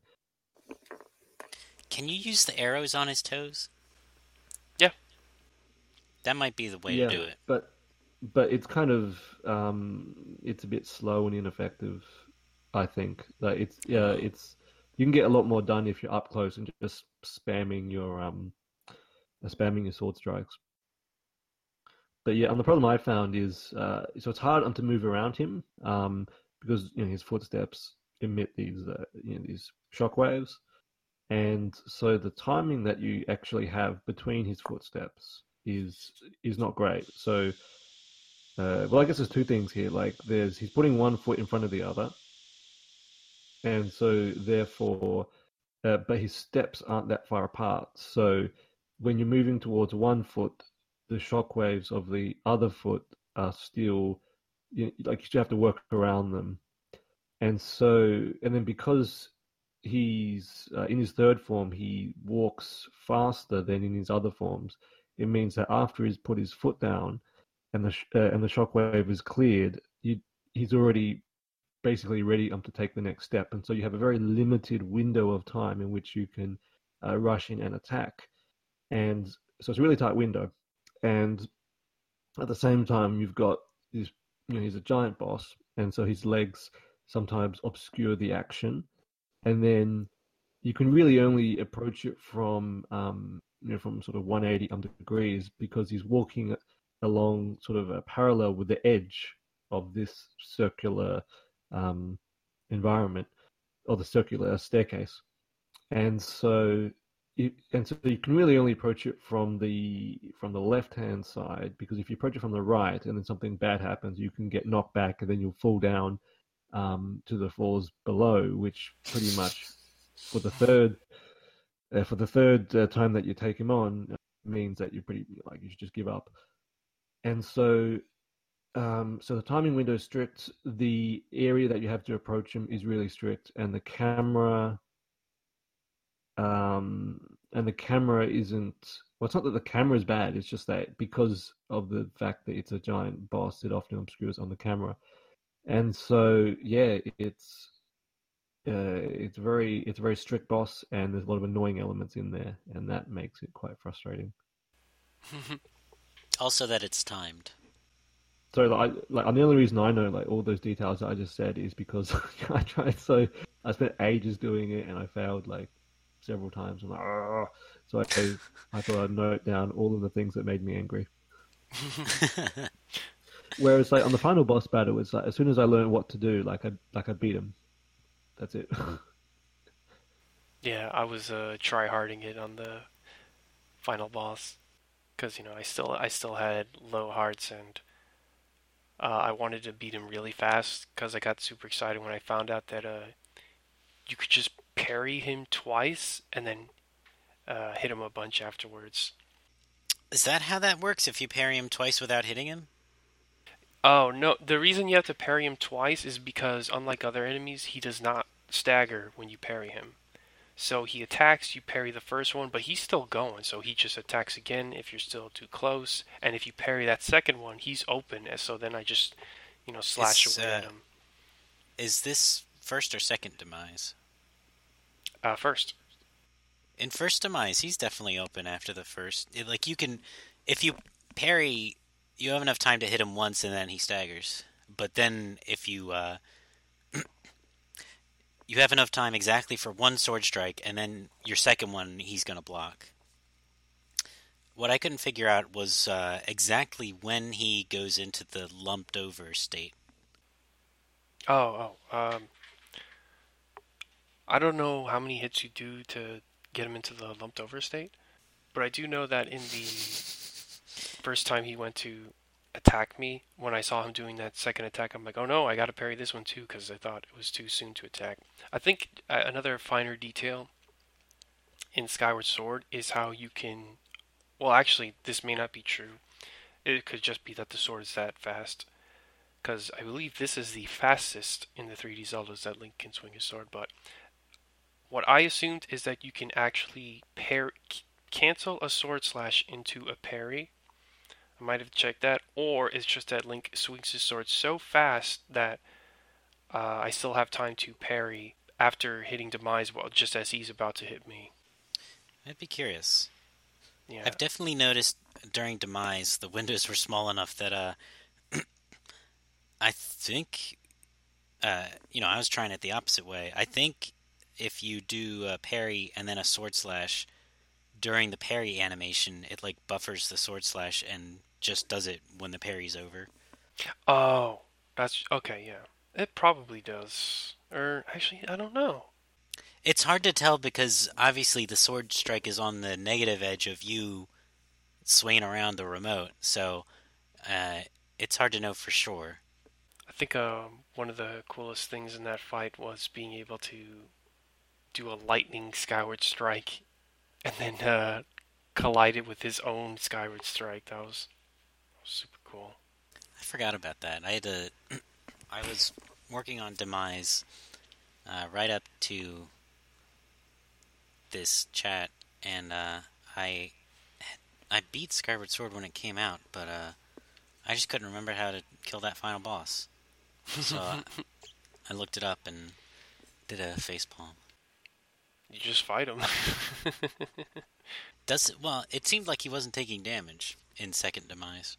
Can you use the arrows on his toes? Yeah. That might be the way yeah, to do it. but but it's kind of um, it's a bit slow and ineffective. I think like it's yeah it's you can get a lot more done if you're up close and just spamming your um spamming your sword strikes. But yeah, and the problem I found is uh, so it's hard to move around him um, because you know his footsteps emit these uh, you know these shockwaves, and so the timing that you actually have between his footsteps is is not great. So, uh, well, I guess there's two things here. Like, there's he's putting one foot in front of the other, and so therefore, uh, but his steps aren't that far apart. So, when you're moving towards one foot, the shockwaves of the other foot are still you, like you have to work around them, and so and then because he's uh, in his third form, he walks faster than in his other forms. It means that after he's put his foot down, and the sh- uh, and the shockwave is cleared, you, he's already basically ready um, to take the next step, and so you have a very limited window of time in which you can uh, rush in and attack, and so it's a really tight window, and at the same time you've got this, you know, he's a giant boss, and so his legs sometimes obscure the action, and then you can really only approach it from um, you know from sort of 180 um, degrees because he's walking along sort of a parallel with the edge of this circular um, environment or the circular staircase, and so it, and so you can really only approach it from the from the left hand side because if you approach it from the right and then something bad happens, you can get knocked back and then you'll fall down um, to the floors below, which pretty much for the third uh, for the third uh, time that you take him on uh, means that you're pretty like you should just give up. And so, um, so the timing window is strict. The area that you have to approach him is really strict, and the camera, um, and the camera isn't. Well, it's not that the camera is bad. It's just that because of the fact that it's a giant boss, it often obscures on the camera and so yeah it's uh, it's very it's a very strict boss and there's a lot of annoying elements in there and that makes it quite frustrating Also, that it's timed. so like, like and the only reason i know like all those details that i just said is because i tried so i spent ages doing it and i failed like several times i'm like "Argh." so I, I thought i'd note down all of the things that made me angry whereas like on the final boss battle it's like as soon as i learned what to do like i like i beat him that's it Yeah, I was uh, try harding it on the final boss because you know I still I still had low hearts and uh, I wanted to beat him really fast because I got super excited when I found out that uh, you could just parry him twice and then uh, hit him a bunch afterwards. Is that how that works? If you parry him twice without hitting him? Oh no! The reason you have to parry him twice is because unlike other enemies, he does not stagger when you parry him. So he attacks, you parry the first one, but he's still going. So he just attacks again if you're still too close, and if you parry that second one, he's open. And so then I just, you know, slash It's, away at uh, him. Is this first or second demise? Uh, first. In first demise, he's definitely open after the first. it- Like you can, if you parry, you have enough time to hit him once, and then he staggers. But then if you uh, you have enough time exactly for one sword strike, and then your second one he's going to block. What I couldn't figure out was uh, exactly when he goes into the lumped over state. Oh, oh. Um, I don't know how many hits you do to get him into the lumped over state, but I do know that in the first time he went to attack me when I saw him doing that second attack. I'm like, oh no, I got to parry this one too because I thought it was too soon to attack. I think uh, another finer detail in Skyward Sword is how you can. Well, actually, this may not be true. It could just be that the sword is that fast. Because I believe this is the fastest in the 3D Zeldas that Link can swing his sword. But what I assumed is that you can actually pair cancel a sword slash into a parry I might have checked that, or it's just that Link swings his sword so fast that uh, I still have time to parry after hitting Demise, well, just as he's about to hit me. I'd be curious. Yeah. I've definitely noticed during Demise the windows were small enough that uh, I think, uh, you know, I was trying it the opposite way. I think if you do a parry and then a sword slash during the parry animation, it like buffers the sword slash and just does it when the parry's over. Oh, that's okay. Yeah, it probably does. Or actually, I don't know. It's hard to tell because obviously the sword strike is on the negative edge of you swinging around the remote, so uh, it's hard to know for sure. I think um, one of the coolest things in that fight was being able to do a lightning skyward strike and then uh, collide it with his own skyward strike. That was super cool. I forgot about that. I had to. I was working on Demise uh, right up to this chat, and uh, I I beat Skyward Sword when it came out, but uh, I just couldn't remember how to kill that final boss. So uh, I looked it up and did a face palm. You just fight him. Does it, well? It seemed like he wasn't taking damage in second demise.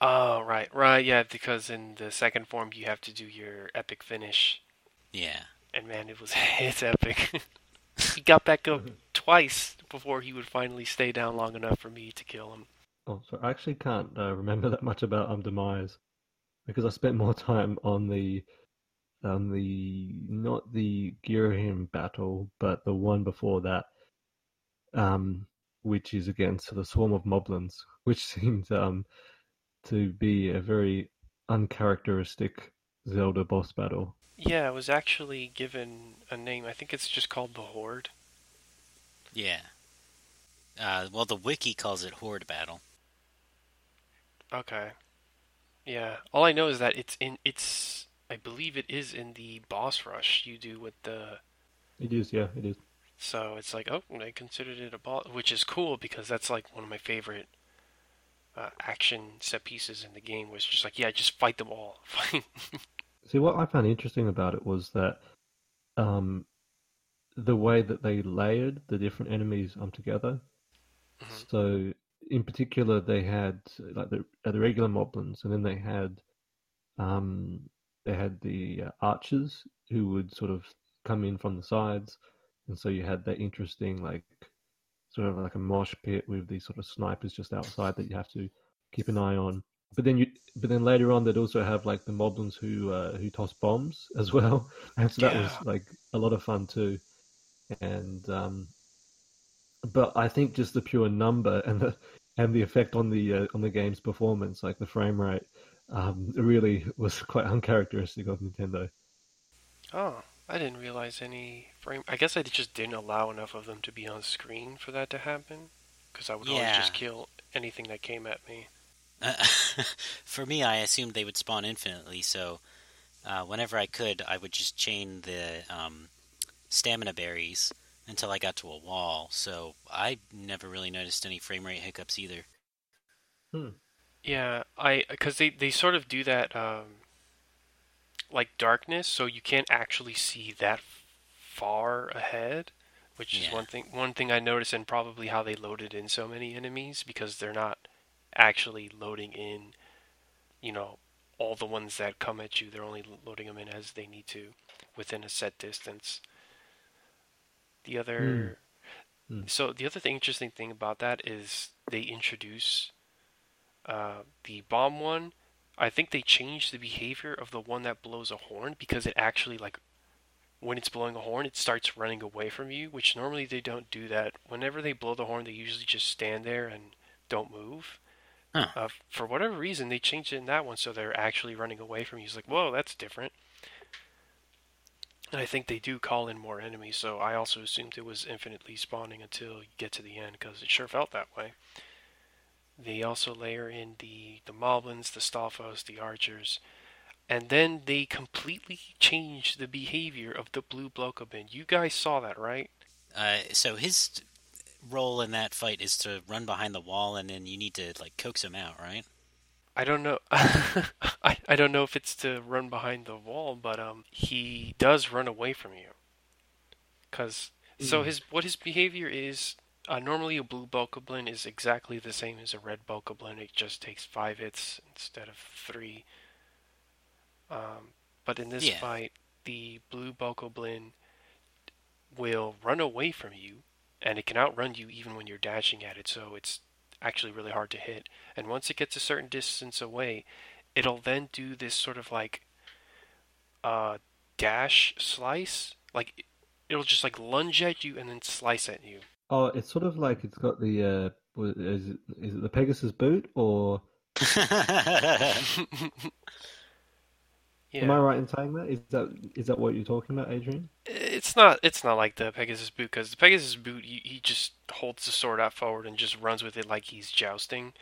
Oh, right, right, yeah, because in the second form you have to do your epic finish. Yeah. And man, it was it's epic. he got back up twice before he would finally stay down long enough for me to kill him. Oh, so I actually can't uh, remember that much about um demise because I spent more time on the on the not the Girahim battle, but the one before that, um, which is against the swarm of moblins, which seems um to be a very uncharacteristic Zelda boss battle. Yeah, it was actually given a name. I think it's just called the Horde. Yeah. Uh, well, the wiki calls it Horde Battle. Okay. Yeah. All I know is that it's in. It's. I believe it is in the boss rush you do with the. It is. Yeah. It is. So it's like, oh, I considered it a boss, which is cool because that's like one of my favorite uh, action set pieces in the game was just like, yeah, just fight them all. See, what I found interesting about it was that um, the way that they layered the different enemies um, together. Mm-hmm. So, in particular, they had like the uh, the regular moblins, and then they had um, they had the uh, archers who would sort of come in from the sides, and so you had that interesting like sort of like a mosh pit with these sort of snipers just outside that you have to keep an eye on. But then you, but then later on, they'd also have like the moblins who uh, who toss bombs as well, and so that yeah. was like a lot of fun too. And um, but I think just the pure number and the and the effect on the uh, on the game's performance, like the frame rate, um, really was quite uncharacteristic of Nintendo. Oh, I didn't realize any frame. I guess I just didn't allow enough of them to be on screen for that to happen. Because I would yeah. always just kill anything that came at me. Uh, for me, I assumed they would spawn infinitely, so uh, whenever I could, I would just chain the um, stamina berries until I got to a wall. So I never really noticed any frame rate hiccups either. Hmm. Yeah, I because they they sort of do that. Um, like darkness, so you can't actually see that far ahead, which yeah. is one thing. One thing I noticed, and probably how they loaded in so many enemies because they're not actually loading in, you know, all the ones that come at you. They're only loading them in as they need to, within a set distance. The other, mm. Mm. so the other thing, interesting thing about that is they introduce uh, the bomb one I think they changed the behavior of the one that blows a horn because it actually like when it's blowing a horn, it starts running away from you, which normally they don't do that. Whenever they blow the horn, they usually just stand there and don't move. Huh. Uh, for whatever reason, they changed it in that one, so they're actually running away from you. It's like, whoa, that's different. And I think they do call in more enemies, so I also assumed it was infinitely spawning until you get to the end, because it sure felt that way. They also layer in the, the Moblins, the Stalfos, the Archers, and then they completely change the behavior of the Blue Bokoblin. You guys saw that, right? Uh, so his role in that fight is to run behind the wall, and then you need to like coax him out, right? I don't know. I, I don't know if it's to run behind the wall, but um, he does run away from you. Cause so Mm. his what his behavior is. Uh, normally, a blue Bokoblin is exactly the same as a red Bokoblin. It just takes five hits instead of three. Um, but in this Yeah. fight, the blue Bokoblin will run away from you, and it can outrun you even when you're dashing at it. So it's actually really hard to hit. And once it gets a certain distance away, it'll then do this sort of like uh, dash slice. Like it'll just like lunge at you and then slice at you. Oh, it's sort of like it's got the uh, is it is it the Pegasus boot or yeah. am I right in saying that? Is that is that what you're talking about, Adrian? It's not. It's not like the Pegasus boot because the Pegasus boot, he, he just holds the sword out forward and just runs with it like he's jousting.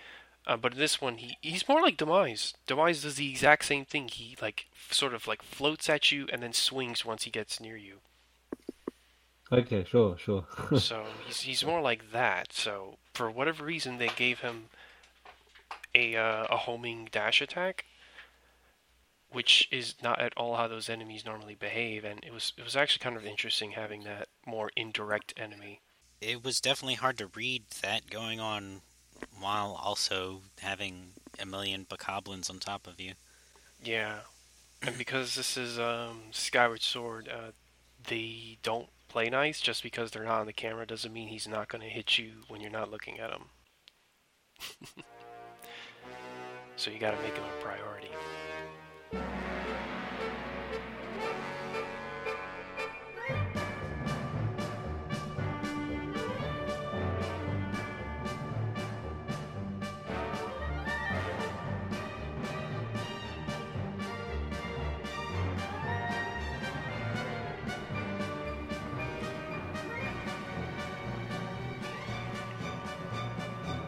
Uh, but in this one, he he's more like Demise. Demise does the exact same thing. He like f- sort of like floats at you and then swings once he gets near you. Okay, sure, sure. so he's he's more like that. So for whatever reason, they gave him a uh, a homing dash attack, which is not at all how those enemies normally behave. And it was it was actually kind of interesting having that more indirect enemy. it was definitely hard to read that going on while also having a million bokoblins on top of you. Yeah, and because this is um, Skyward Sword, uh, they don't play nice. Just because they're not on the camera doesn't mean he's not going to hit you when you're not looking at him. so you got to make him a priority.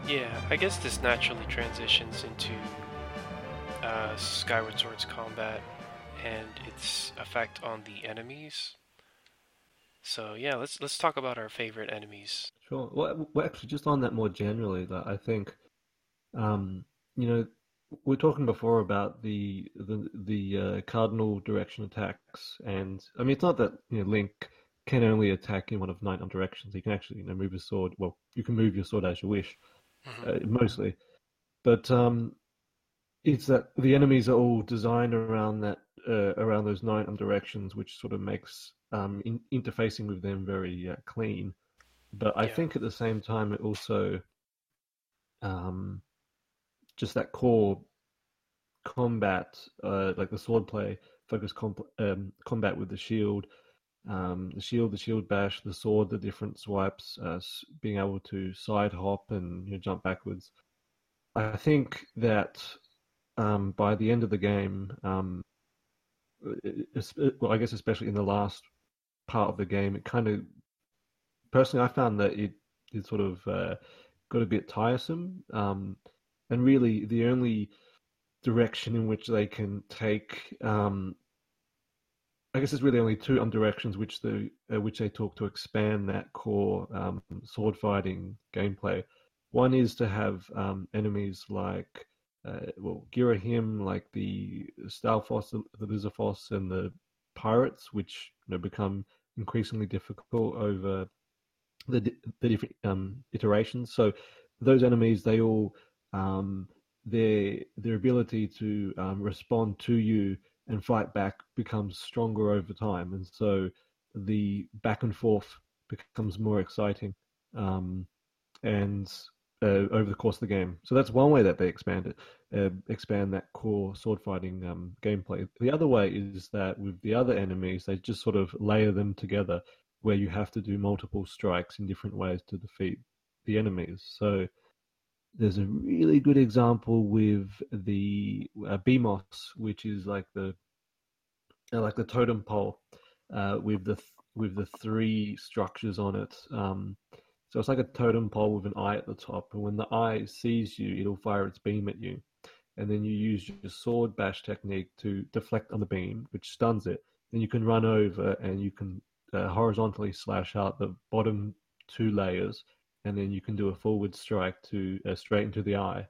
Yeah, I guess this naturally transitions into uh, Skyward Sword's combat and its effect on the enemies. So yeah, let's let's talk about our favorite enemies. Sure. Well, actually, just on that more generally, that I think, um, you know, we are talking before about the the the uh, cardinal direction attacks, and I mean, it's not that you know Link can only attack in one of nine directions. He can actually, you know, move his sword. Well, you can move your sword as you wish. Uh, mostly, but um, it's that the enemies are all designed around that uh, around those nine directions, which sort of makes um, in, interfacing with them very uh, clean. But I Yeah. think at the same time, it also um, just that core combat, uh, like the swordplay, focus um, combat with the shield, um, the shield, the shield bash, the sword, the different swipes, uh, being able to side hop and you know, jump backwards. I think that um, by the end of the game, um, it- it- well, I guess especially in the last part of the game, it kind of personally I found that it it sort of uh, got a bit tiresome. Um, and really, the only direction in which they can take, um, I guess, there's really only two directions which the uh, which they talk to expand that core um, sword fighting gameplay. One is to have um, enemies like uh, well, Girahim, like the Stalfos, the, Lizarfos, and the pirates, which you know become increasingly difficult over the, the different um, iterations. So those enemies, they all um, their their ability to um, respond to you and fight back becomes stronger over time, and so the back and forth becomes more exciting. Um, and uh, over the course of the game, so that's one way that they expand it, uh, expand that core sword fighting um, gameplay. The other way is that with the other enemies, they just sort of layer them together where you have to do multiple strikes in different ways to defeat the enemies. So there's a really good example with the uh, Beamos, which is like the uh, like the totem pole uh, with the th- with the three structures on it. Um, so it's like a totem pole with an eye at the top, and when the eye sees you, it'll fire its beam at you, and then you use your sword bash technique to deflect on the beam, which stuns it. Then you can run over and you can uh, horizontally slash out the bottom two layers, and then you can do a forward strike to uh, straight into the eye.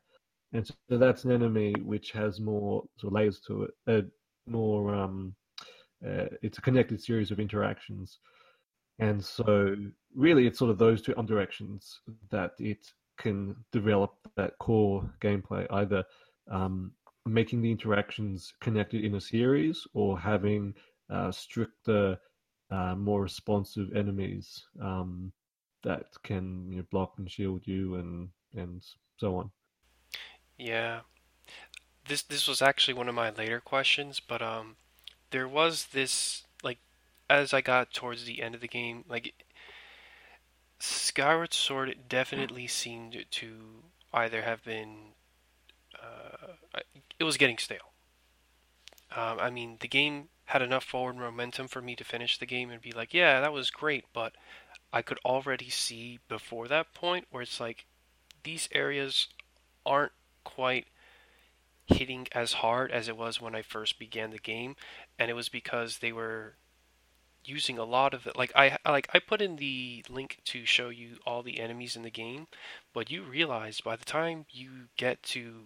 And so that's an enemy which has more sort of layers to it, uh, more um, uh, it's a connected series of interactions. And so, really, it's sort of those two directions that it can develop that core gameplay, either um, making the interactions connected in a series or having uh, stricter, uh, more responsive enemies um, that can you know, block and shield you and and so on. Yeah, this this was actually one of my later questions, but um, there was this like as I got towards the end of the game, like Skyward Sword definitely seemed to either have been uh, it was getting stale. Um, I mean, the game had enough forward momentum for me to finish the game and be like, yeah, that was great, but I could already see before that point where it's like these areas aren't quite hitting as hard as it was when I first began the game, and it was because they were using a lot of it. Like I like I put in the link to show you all the enemies in the game, but you realize by the time you get to,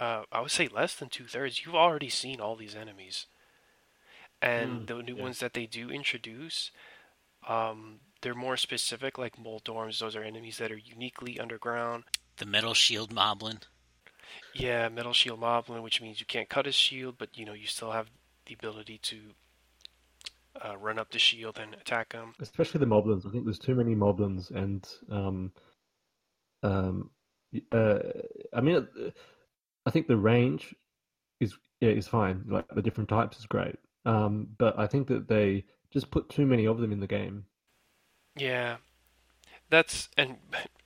uh, I would say less than two thirds, you've already seen all these enemies, and mm, the new yeah. ones that they do introduce, um, they're more specific. Like Moldorms, those are enemies that are uniquely underground. The metal shield moblin. Yeah, metal shield moblin, which means you can't cut his shield, but you know you still have the ability to uh, run up the shield and attack him. Especially the moblins. I think there's too many moblins, and um, um, uh, I mean, I think the range is yeah is fine. Like the different types is great, um, but I think that they just put too many of them in the game. Yeah, that's and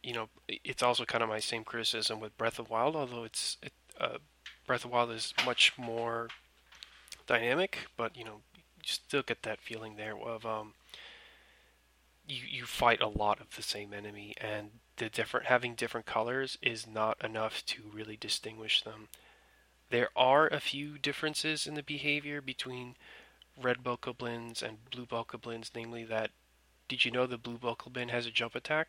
you know it's also kind of my same criticism with Breath of Wild, although it's it, uh, Breath of Wild is much more dynamic, but you know you still get that feeling there of um you you fight a lot of the same enemy and the different having different colors is not enough to really distinguish them. There are a few differences in the behavior between red bokoblins and blue bokoblins, namely that did you know the blue bokoblin has a jump attack?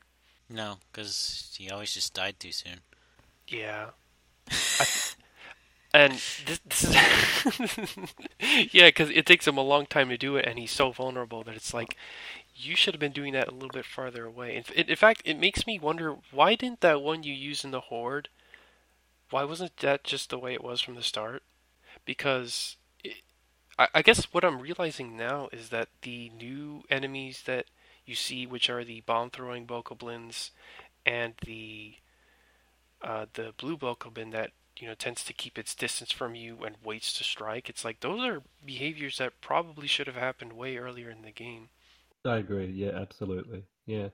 No, because he always just died too soon. Yeah. and this, this is yeah, because it takes him a long time to do it, and he's so vulnerable that it's like you should have been doing that a little bit farther away. In, in fact, it makes me wonder why didn't that one you use in the horde? Why wasn't that just the way it was from the start? Because it, I, I guess what I'm realizing now is that the new enemies that you see, which are the bomb throwing bokoblins and the uh, the blue bokoblin that you know tends to keep its distance from you and waits to strike. It's like those are behaviors that probably should have happened way earlier in the game. I agree. Yeah, absolutely. Yeah,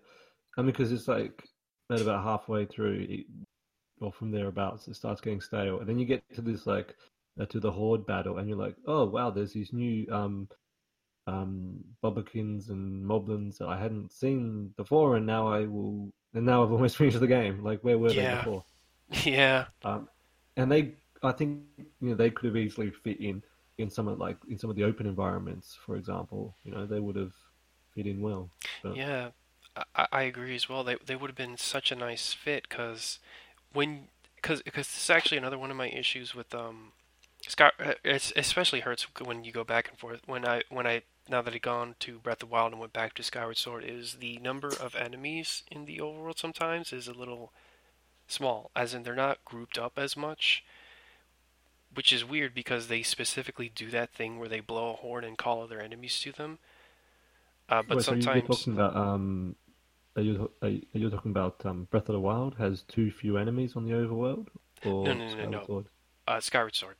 I mean, because it's like at about halfway through, it, or from thereabouts, it starts getting stale, and then you get to this like uh, to the horde battle, and you're like, oh wow, there's these new um um, and Moblins that I hadn't seen before, and now I will. And now I've almost finished the game. Like, where were yeah. they before? Yeah. Um, and they, I think, you know, they could have easily fit in in some of like in some of the open environments, for example. You know, they would have fit in well. But... Yeah, I, I agree as well. They they would have been such a nice fit because when because because this is actually another one of my issues with um uh, it especially hurts when you go back and forth. When I when I now that I'd gone to Breath of Wild and went back to Skyward Sword, is the number of enemies in the overworld sometimes is a little small, as in they're not grouped up as much, which is weird because they specifically do that thing where they blow a horn and call other enemies to them. Uh, but Wait, sometimes so you're talking about um, are you are you talking about um, Breath of the Wild has too few enemies on the overworld, or no, no, no, no, no. Uh, Skyward Sword.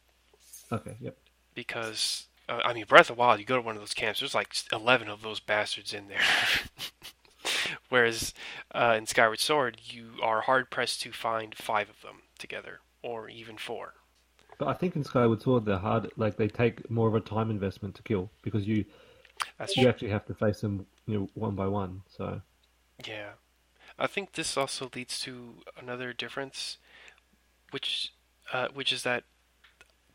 Okay, yep. Because uh, I mean, Breath of the Wild, you go to one of those camps, there's like eleven of those bastards in there. Whereas uh, in Skyward Sword, you are hard pressed to find five of them together, or even four. But I think in Skyward Sword they're hard. Like they take more of a time investment to kill because you That's you true. actually have to face them, you know, one by one. So Yeah. I think this also leads to another difference, which uh, which is that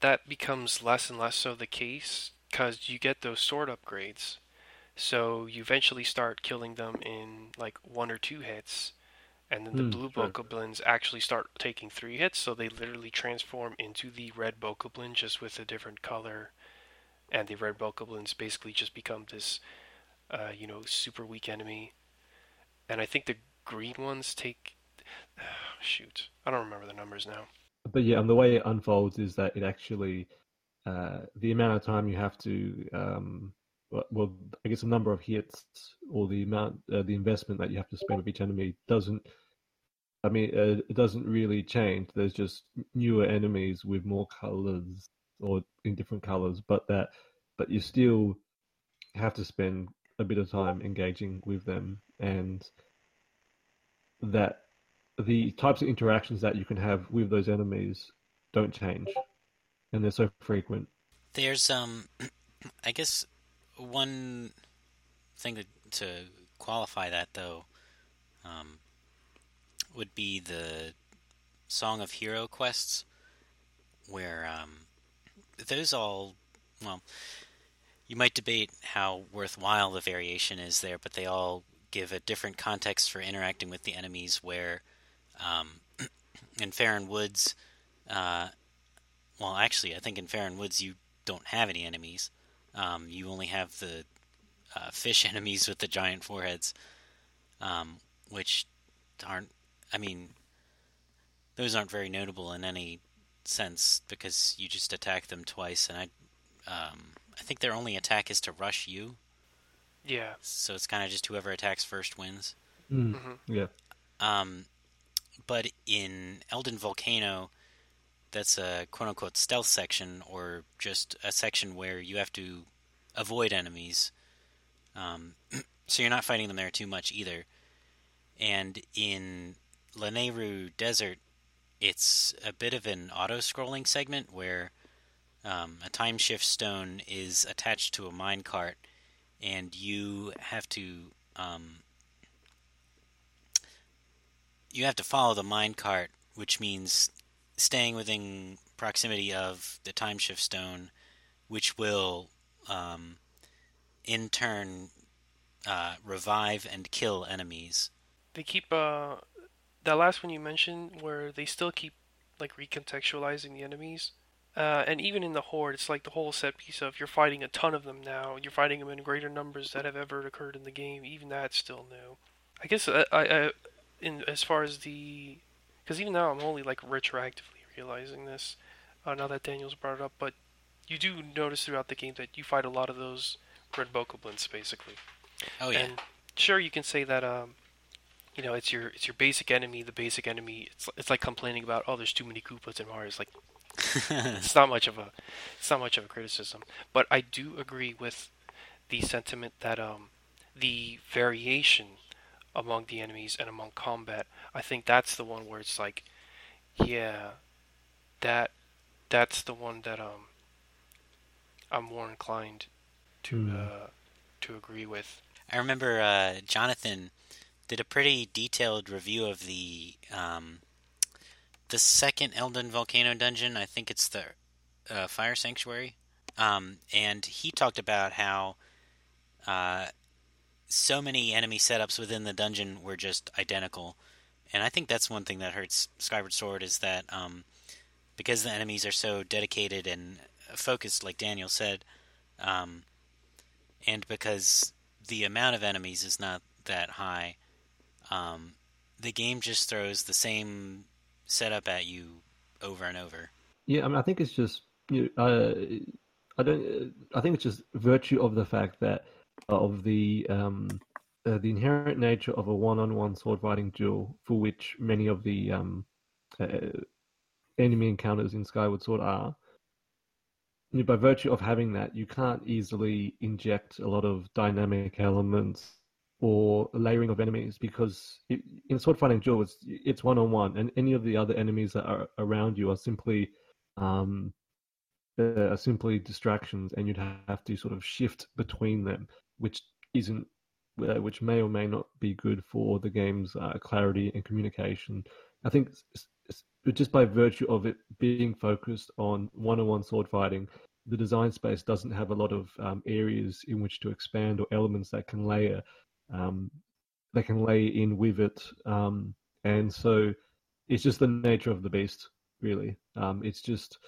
that becomes less and less so the case because you get those sword upgrades. So you eventually start killing them in like one or two hits, and then the Hmm, blue sure. bokoblins actually start taking three hits. So they literally transform into the red bokoblin just with a different color, and the red bokoblins basically just become this, uh, you know, super weak enemy. And I think the green ones take. shoot, I don't remember the numbers now. but yeah, and the way it unfolds is that it actually uh, the amount of time you have to um, well, well, I guess the number of hits or the amount uh, the investment that you have to spend with each enemy doesn't. I mean, uh, it doesn't really change. There's just newer enemies with more colors or in different colors, but that but you still have to spend a bit of time engaging with them and that the types of interactions that you can have with those enemies don't change and they're so frequent. There's um, I guess one thing to, to qualify that though, um, would be the Song of Hero quests, where um, those all well, you might debate how worthwhile the variation is there, but they all give a different context for interacting with the enemies. Where um, in Faron Woods, uh, well, actually, I think in Faron Woods you don't have any enemies. Um, you only have the uh, fish enemies with the giant foreheads, um, which aren't. I mean, those aren't very notable in any sense because you just attack them twice, and I, um, I think their only attack is to rush you. Yeah. So it's kind of just whoever attacks first wins. mm. hmm yeah Um, but in Eldin Volcano, that's a quote unquote stealth section, or just a section where you have to avoid enemies. Um, so you're not fighting them there too much either. And in Lanayru Desert, it's a bit of an auto scrolling segment where um, a time shift stone is attached to a minecart, and you have to. Um, you have to follow the minecart, which means staying within proximity of the time shift stone, which will, um, in turn, uh, revive and kill enemies. They keep uh that last one you mentioned where they still keep like recontextualizing the enemies. Uh, and even in the horde, it's like the whole set piece of you're fighting a ton of them now. You're fighting them in greater numbers that have ever occurred in the game. Even that's still new. I guess I, I, I in as far as the, because even now I'm only like retroactively realizing this, uh, now that Daniel's brought it up. But you do notice throughout the game that you fight a lot of those red bokoblins basically. Oh yeah, And sure, you can say that um, you know, it's your it's your basic enemy. The basic enemy. It's it's like complaining about oh, there's too many Koopas in Mario. It's like it's not much of a it's not much of a criticism. But I do agree with the sentiment that um, the variation among the enemies and among combat. I think that's the one where it's like, yeah, that that's the one that um, I'm more inclined to Hmm. uh, to agree with. I remember uh, Jonathan did a pretty detailed review of the um, the second Eldin Volcano dungeon. I think it's the uh, Fire Sanctuary, um, and he talked about how uh, so many enemy setups within the dungeon were just identical, and I think that's one thing that hurts Skyward Sword is that um, because the enemies are so dedicated and focused, like Daniel said, um, and because the amount of enemies is not that high, um, the game just throws the same setup at you over and over. Yeah, I mean, I think it's just you know, uh, I don't. I think it's just virtue of the fact that of the um, uh, the inherent nature of a one-on-one sword fighting duel, for which many of the um, uh, enemy encounters in Skyward Sword are. By virtue of having that, you can't easily inject a lot of dynamic elements or layering of enemies because it, in sword fighting duel it's it's one on one and any of the other enemies that are around you are simply um uh, are simply distractions and you'd have to sort of shift between them which isn't uh, which may or may not be good for the game's uh, clarity and communication. I think it's, it's, just by virtue of it being focused on one-on-one sword fighting the design space doesn't have a lot of um, areas in which to expand or elements that can layer um, they can lay in with it. Um, and so it's just the nature of the beast, really. Um, it's just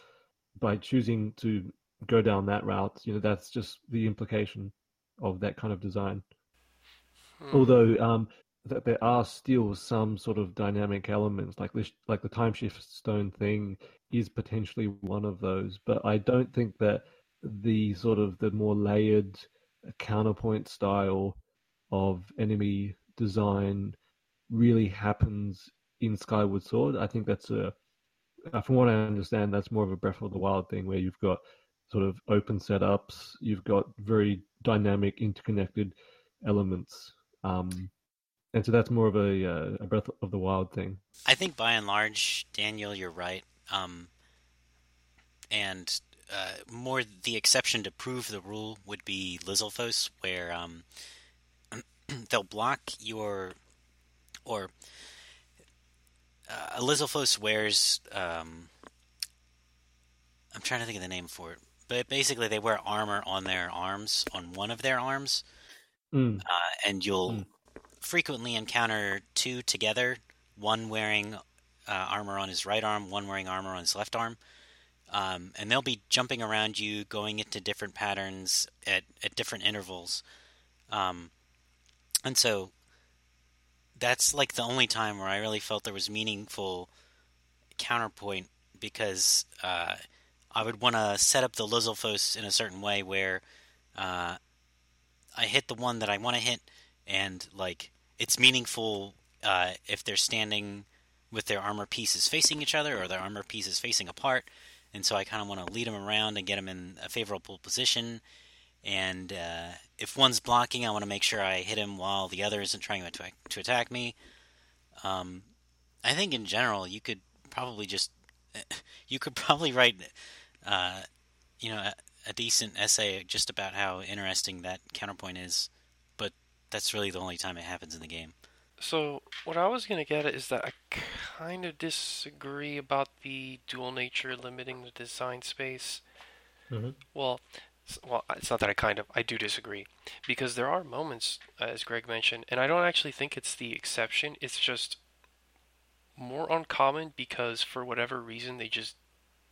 by choosing to go down that route, you know, that's just the implication of that kind of design. Hmm. Although um, that there are still some sort of dynamic elements, like this, like the time shift stone thing is potentially one of those. But I don't think that the sort of the more layered counterpoint style of enemy design really happens in Skyward Sword. I think that's a, uh, from what I understand, that's more of a Breath of the Wild thing where you've got sort of open setups, you've got very dynamic, interconnected elements. Um, and so that's more of a, uh, a Breath of the Wild thing. I think by and large, Daniel, you're right. Um, and uh, more the exception to prove the rule would be Lizalfos, where um, they'll block your or uh, Lizalfos wears. Um, I'm trying to think of the name for it, but basically they wear armor on their arms, on one of their arms, mm. uh, and you'll mm. frequently encounter two together, one wearing uh, armor on his right arm, one wearing armor on his left arm. Um, and they'll be jumping around you, going into different patterns at, at different intervals. Um, and so that's like the only time where I really felt there was meaningful counterpoint because uh, I would want to set up the Lizalfos in a certain way where uh, I hit the one that I want to hit, and like it's meaningful uh, if they're standing with their armor pieces facing each other or their armor pieces facing apart. And so I kind of want to lead them around and get them in a favorable position and uh, if one's blocking, I want to make sure I hit him while the other isn't trying to attack, to attack me. Um, I think in general, you could probably just you could probably write, uh, you know, a, a, decent essay just about how interesting that counterpoint is. But that's really the only time it happens in the game. So what I was gonna get at is that I kind of disagree about the dual nature limiting the design space. Mm-hmm. Well, well, it's not that I kind of, I do disagree. Because there are moments, uh, as Greg mentioned, and I don't actually think it's the exception. It's just more uncommon because for whatever reason they just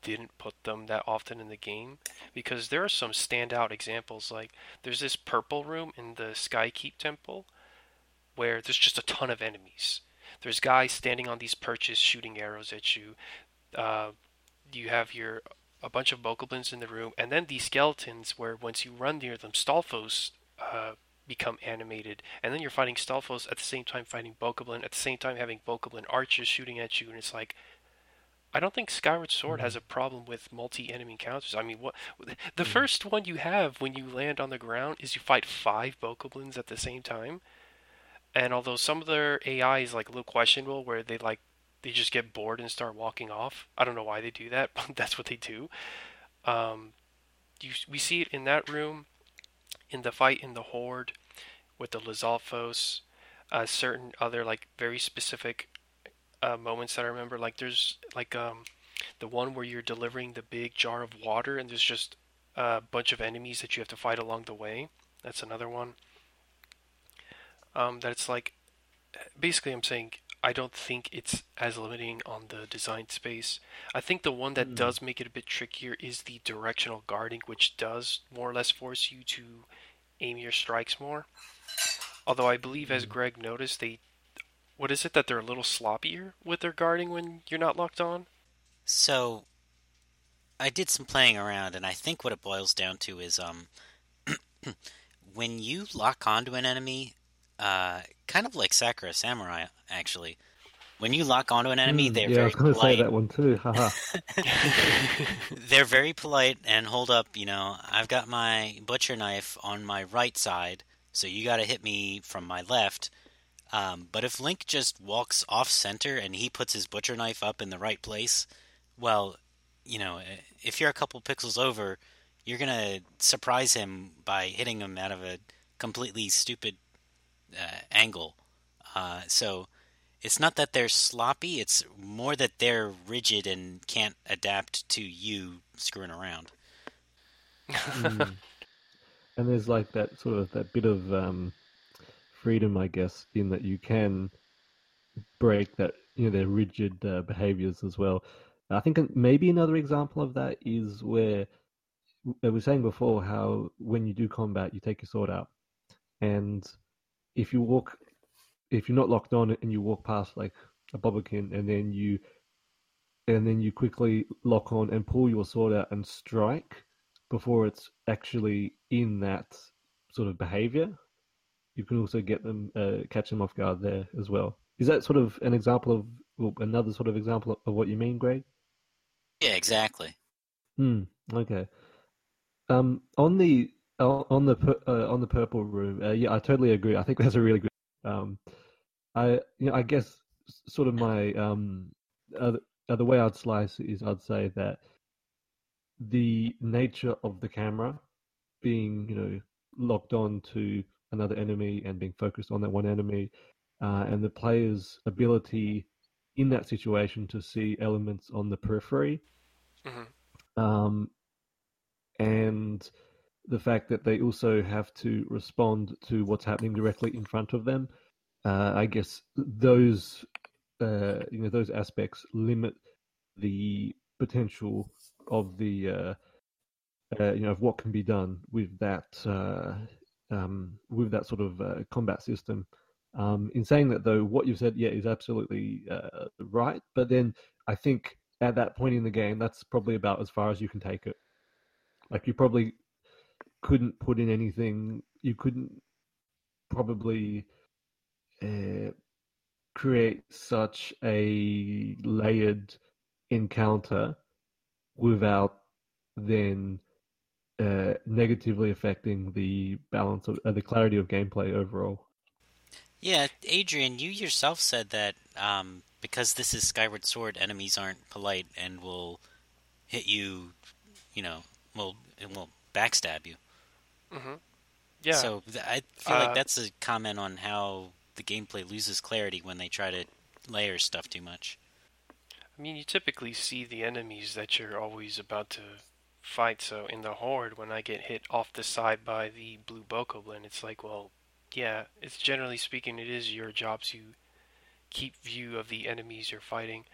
didn't put them that often in the game. Because there are some standout examples, like there's this purple room in the Skykeep Temple where there's just a ton of enemies. There's guys standing on these perches shooting arrows at you. Uh, you have your a bunch of bokoblins in the room, and then these skeletons, where once you run near them, Stalfos uh, become animated, and then you're fighting Stalfos at the same time fighting Bokoblin, at the same time having Bokoblin archers shooting at you, and it's like, I don't think Skyward Sword has mm-hmm. a problem with multi-enemy encounters. I mean, what the mm-hmm. first one you have when you land on the ground is you fight five Bokoblins at the same time, and although some of their AI is like a little questionable, where they like they just get bored and start walking off. I don't know why they do that, but that's what they do. Um, you, we see it in that room, in the fight in the Horde with the Lizalfos, uh, certain other like very specific uh, moments that I remember. Like there's like um, the one where you're delivering the big jar of water and there's just a bunch of enemies that you have to fight along the way. That's another one. Um, that's like basically I'm saying I don't think it's as limiting on the design space. I think the one that mm. does make it a bit trickier is the directional guarding, which does more or less force you to aim your strikes more. Although I believe, as hmm. Greg noticed, they what is it that they're a little sloppier with their guarding when you're not locked on? So, I did some playing around, and I think what it boils down to is um, when you lock onto an enemy, uh, kind of like Sakura Samurai, actually. When you lock onto an enemy, mm, they're yeah, very I was going to say that one too. they're very polite and hold up. You know, I've got my butcher knife on my right side, So you got to hit me from my left. Um, but if Link just walks off center and he puts his butcher knife up in the right place, well, you know, if you're a couple pixels over, you're gonna surprise him by hitting him out of a completely stupid uh, angle. Uh, so it's not that they're sloppy; it's more that they're rigid and can't adapt to you screwing around. Mm. And there's like that sort of that bit of um, freedom, I guess, in that you can break that you know their rigid uh, behaviors as well. I think maybe another example of that is where I was saying before how when you do combat, you take your sword out, and if you walk, if you're not locked on and you walk past like a Bokoblin, and then you, and then you quickly lock on and pull your sword out and strike before it's actually in that sort of behavior, you can also get them uh, catch them off guard there as well. Is that sort of an example of well, another sort of example of what you mean, Greg? Yeah, exactly. Hmm. Okay. Um, on the on the uh, on the purple room, uh, yeah, I totally agree. I think that's a really good. Um, I you know, I guess sort of my um, uh, the way I'd slice is I'd say that the nature of the camera being you know locked on to another enemy and being focused on that one enemy, uh, and the player's ability in that situation to see elements on the periphery. Mm-hmm. Um, and the fact that they also have to respond to what's happening directly in front of them. Uh, I guess those uh, you know those aspects limit the potential of the uh, uh you know of what can be done with that uh, um, with that sort of uh, combat system. Um, in saying that, though, what you've said, yeah, is absolutely right. But then I think at that point in the game, that's probably about as far as you can take it. Like you probably couldn't put in anything. You couldn't probably uh, create such a layered encounter without then uh, negatively affecting the balance of uh, the clarity of gameplay overall. Yeah, Adrian, you yourself said that um, because this is Skyward Sword, enemies aren't polite and will hit you, you know, will will backstab you. Mm-hmm. Yeah. So I feel uh, like that's a comment on how the gameplay loses clarity when they try to layer stuff too much. I mean, you typically see the enemies that you're always about to fight. So in the horde, when I get hit off the side by the blue bokoblin, it's like, well, yeah, it's generally speaking, it is your job to keep view of the enemies you're fighting.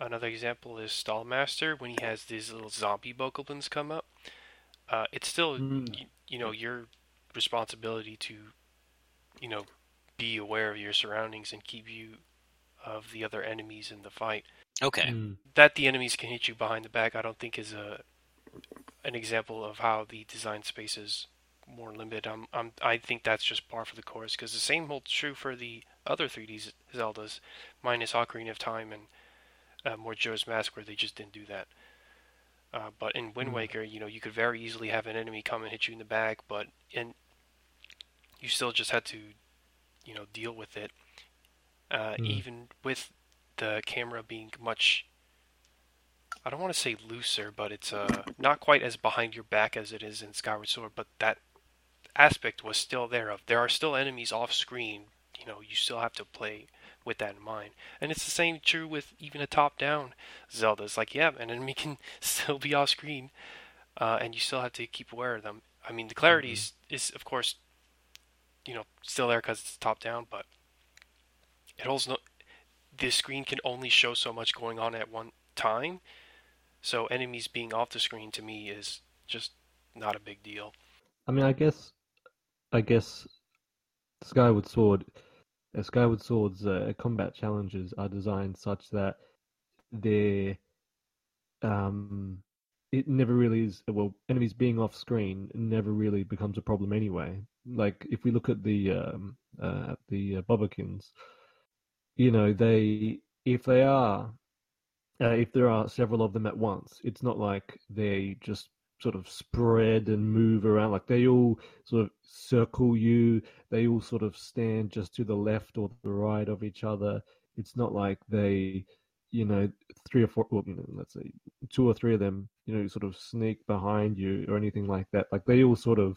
Another example is Stalmaster when he has these little zombie bokoblins come up. Uh, it's still, mm. You, you know, your responsibility to, you know, be aware of your surroundings and keep you of the other enemies in the fight. Okay. Mm. That the enemies can hit you behind the back, I don't think is a an example of how the design space is more limited. I'm, I'm, I think that's just par for the course because the same holds true for the other 3D Zeldas, minus Ocarina of Time and uh, Majora's Mask, where they just didn't do that. Uh, but in Wind hmm. Waker, you know, you could very easily have an enemy come and hit you in the back, but in you still just had to, you know, deal with it. Uh, mm. Even with the camera being much, I don't want to say looser, but it's uh, not quite as behind your back as it is in Skyward Sword. But that aspect was still there. Of there are still enemies off screen. You know, you still have to play with that in mind. And it's the same true with even a top-down Zelda. It's like, yeah, an enemy can still be off screen, uh, and you still have to keep aware of them. I mean, the clarity mm-hmm. is, of course, you know, still there because it's top-down, but it holds no. The screen can only show so much going on at one time, so enemies being off the screen to me is just not a big deal. I mean, I guess, I guess, Skyward Sword Skyward Sword's uh, combat challenges are designed such that they're um, it never really is well enemies being off screen never really becomes a problem anyway. Like if we look at the um, uh, the uh, Bokoblins you know they if they are uh, if there are several of them at once it's not like they just sort of spread and move around. Like they all sort of circle you. They all sort of stand just to the left or the right of each other. It's not like they, you know, three or four, well, you know, let's say two or three of them, you know, sort of sneak behind you or anything like that. Like they all sort of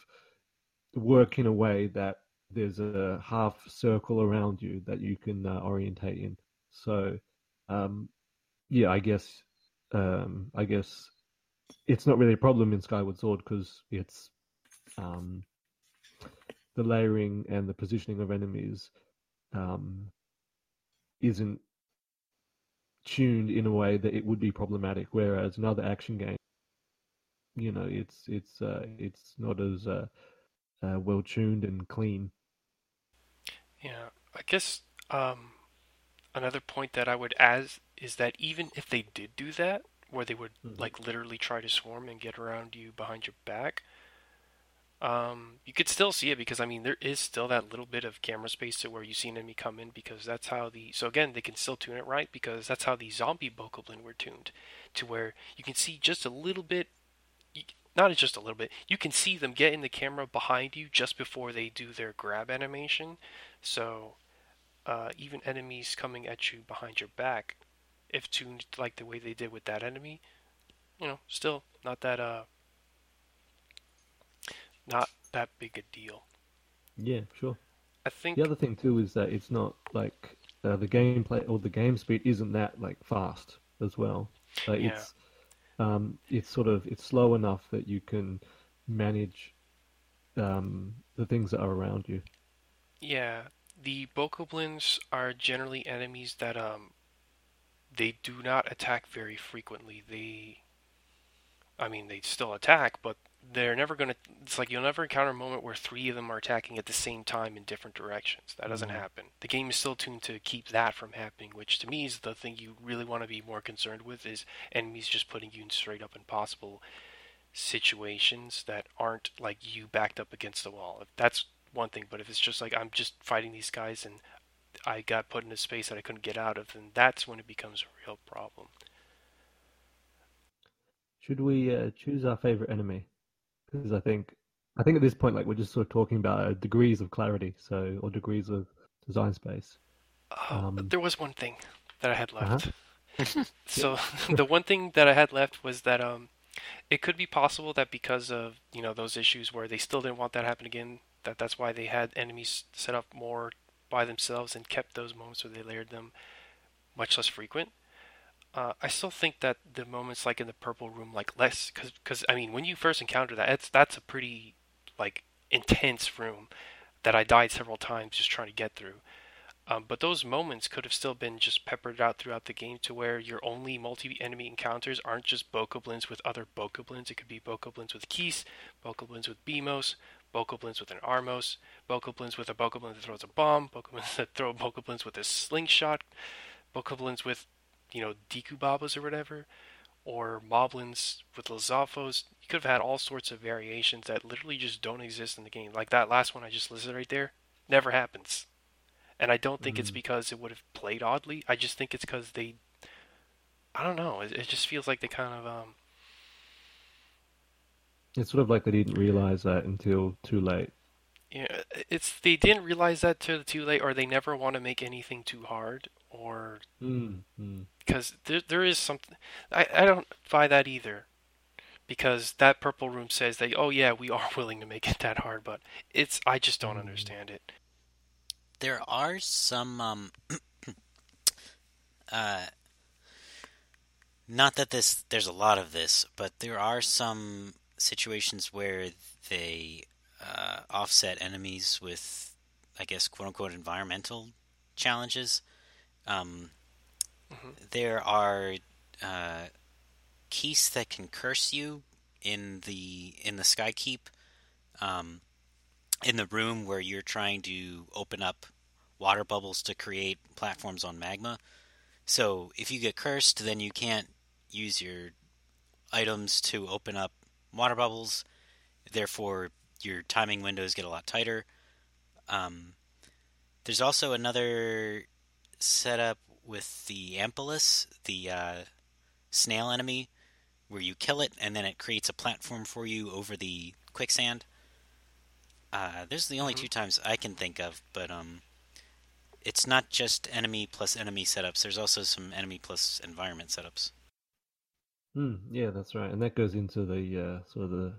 work in a way that there's a half circle around you that you can uh, orientate in. So, um, yeah, I guess, um, I guess it's not really a problem in Skyward Sword because it's um, the layering and the positioning of enemies um, isn't tuned in a way that it would be problematic. Whereas another action game, you know, it's it's uh, it's not as uh, uh, well tuned and clean. Yeah, I guess um, another point that I would add is that even if they did do that, where they would mm-hmm. like literally try to swarm and get around you behind your back, um, you could still see it because I mean there is still that little bit of camera space to where you see an enemy come in because that's how the so again they can still tune it right because that's how the zombie bokoblin were tuned to where you can see just a little bit not just a little bit you can see them get in the camera behind you just before they do their grab animation so uh, even enemies coming at you behind your back if tuned like the way they did with that enemy you know still not that uh not that big a deal. Yeah, sure. I think the other thing too is that it's not like uh, the gameplay or the game speed isn't that like fast as well. Like yeah. it's um, it's sort of it's slow enough that you can manage um, the things that are around you. Yeah, the bokoblins are generally enemies that um they do not attack very frequently. They I mean, they still attack, but they're never going to. It's like you'll never encounter a moment where three of them are attacking at the same time in different directions. That doesn't mm-hmm. happen. The game is still tuned to keep that from happening, which to me is the thing you really want to be more concerned with is enemies just putting you in straight up impossible situations that aren't like you backed up against the wall. If That's one thing, but if it's just like I'm just fighting these guys and I got put in a space that I couldn't get out of, then that's when it becomes a real problem. Should we uh, choose our favorite enemy? Because I think I think at this point, like we're just sort of talking about uh, degrees of clarity, so or degrees of design space. Oh, um, there was one thing that I had left. Uh-huh. so the one thing that I had left was that um, it could be possible that because of you know those issues where they still didn't want that to happen again, that that's why they had enemies set up more by themselves and kept those moments where they layered them much less frequent. Uh, I still think that the moments like in the purple room, like less, because because I mean, when you first encounter that, it's that's a pretty like intense room that I died several times just trying to get through. Um, but those moments could have still been just peppered out throughout the game to where your only multi-enemy encounters aren't just bokoblins with other bokoblins. It could be bokoblins with Keese, bokoblins with Beamos, bokoblins with an Armos, bokoblins with a bokoblin that throws a bomb, bokoblins that throw bokoblins with a slingshot, bokoblins with you know, Deku Babas or whatever, or Moblins with Lizalfos. You could have had all sorts of variations that literally just don't exist in the game. Like that last one I just listed right there, never happens. And I don't think mm-hmm. it's because it would have played oddly. I just think it's because they, I don't know. It, it just feels like they kind of um. It's sort of like they didn't realize that until too late. Yeah, it's they didn't realize that till too late, or they never want to make anything too hard, or because there there is something I I don't buy that either, because that purple room says that oh yeah we are willing to make it that hard, but it's I just don't mm. understand it. There are some um uh not that this there's a lot of this, but there are some situations where they uh, offset enemies with, I guess, quote unquote, environmental challenges. Um, mm-hmm. There are uh, Keese that can curse you in the in the Skykeep, um, in the room where you're trying to open up water bubbles to create platforms on magma. So if you get cursed, then you can't use your items to open up water bubbles. Therefore, your timing windows get a lot tighter. Um, there's also another setup with the Ampilus, the uh, snail enemy, where you kill it and then it creates a platform for you over the quicksand. Uh, there's the only Mhm. two times I can think of, but um, it's not just enemy plus enemy setups. There's also some enemy plus environment setups. Hmm, yeah, that's right, and that goes into the uh, sort of the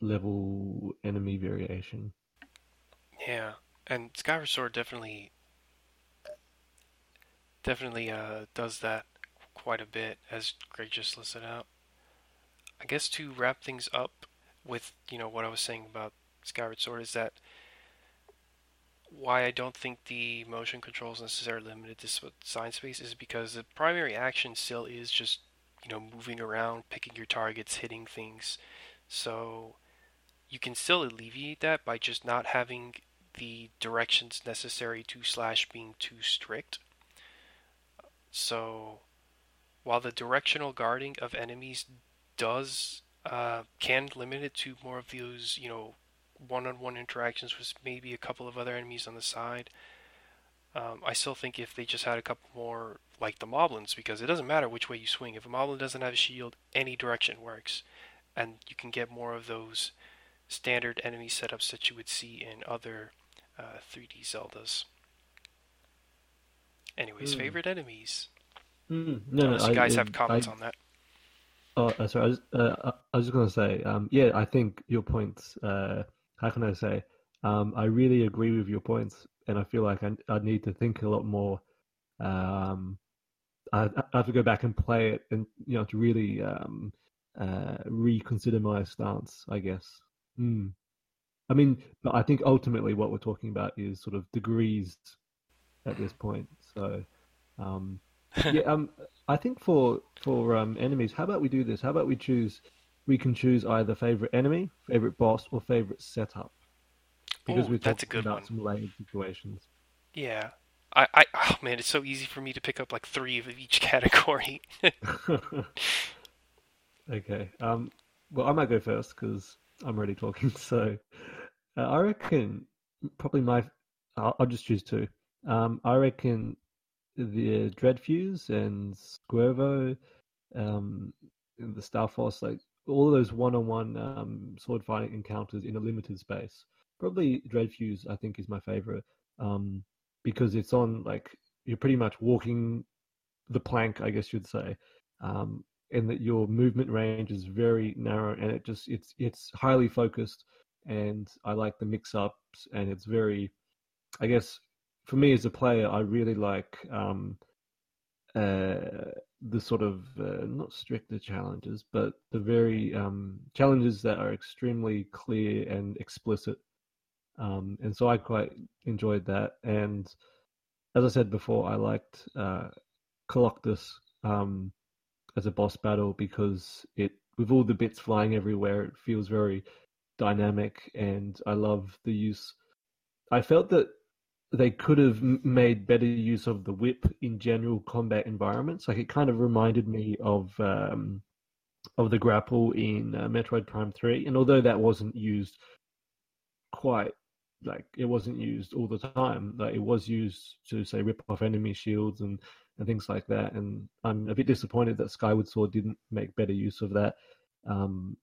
level enemy variation. Yeah, and Skyward Sword definitely definitely uh, does that quite a bit, as Greg just listed out. I guess to wrap things up with you know what I was saying about Skyward Sword is that why I don't think the motion controls necessarily limited to science space is because the primary action still is just you know moving around, picking your targets, hitting things. So you can still alleviate that by just not having the directions necessary to slash being too strict. So while the directional guarding of enemies does uh, can limit it to more of those you know one-on-one interactions with maybe a couple of other enemies on the side. Um, I still think if they just had a couple more like the moblins, because it doesn't matter which way you swing. If a moblin doesn't have a shield, any direction works, and you can get more of those standard enemy setups that you would see in other uh, 3D Zeldas. Anyways, Hmm. favorite enemies. Hmm, no, no, you guys I- have comments I- on that. Oh, sorry. I was, uh, I was just going to say, um, yeah, I think your points. Uh, how can I say? Um, I really agree with your points, and I feel like I, I need to think a lot more. Um, I, I have to go back and play it, and you know, to really um, uh, reconsider my stance. I guess. Hmm. I mean, but I think ultimately what we're talking about is sort of degrees at this point. So, um, yeah, um, I think for for um, enemies, how about we do this? How about we choose? We can choose either favorite enemy, favorite boss, or favorite setup, because Ooh, we're that's a talking good about one. some layered situations. Yeah. I, I, oh man, it's so easy for me to pick up like three of each category. okay. Um. Well, I might go first because I'm already talking. So, uh, I reckon probably my. I'll, I'll just choose two. Um. I reckon the Dreadfuse and Scervo, um, and the Stalfos, like all those one-on-one um, sword fighting encounters in a limited space. Probably Dreadfuse, I think, is my favorite, um, because it's on like you're pretty much walking the plank, I guess you'd say, um, and that your movement range is very narrow, and it just it's it's highly focused, and I like the mix-ups, and it's very, I guess, for me as a player, I really like um, uh, the sort of uh, not stricter challenges, but the very um, challenges that are extremely clear and explicit. Um, and so I quite enjoyed that. And as I said before, I liked uh, Koloktos um, as a boss battle because it, with all the bits flying everywhere, it feels very dynamic, and I love the use. I felt that they could have made better use of the whip in general combat environments. Like it kind of reminded me of um, of the grapple in uh, Metroid Prime Three, and although that wasn't used quite like it wasn't used all the time, like it was used to say rip off enemy shields and and things like that. And I'm a bit disappointed that Skyward Sword didn't make better use of that um,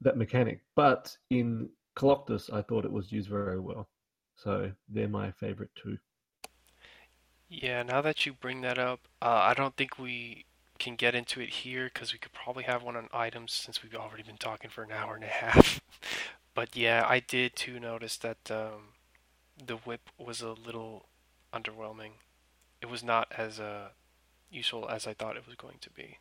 that mechanic. But in Koloktos, I thought it was used very well. So they're my favorite too. Yeah, now that you bring that up, uh, I don't think we can get into it here because we could probably have one on items since we've already been talking for an hour and a half. But yeah, I did too notice that um, the whip was a little underwhelming. It was not as uh, useful as I thought it was going to be.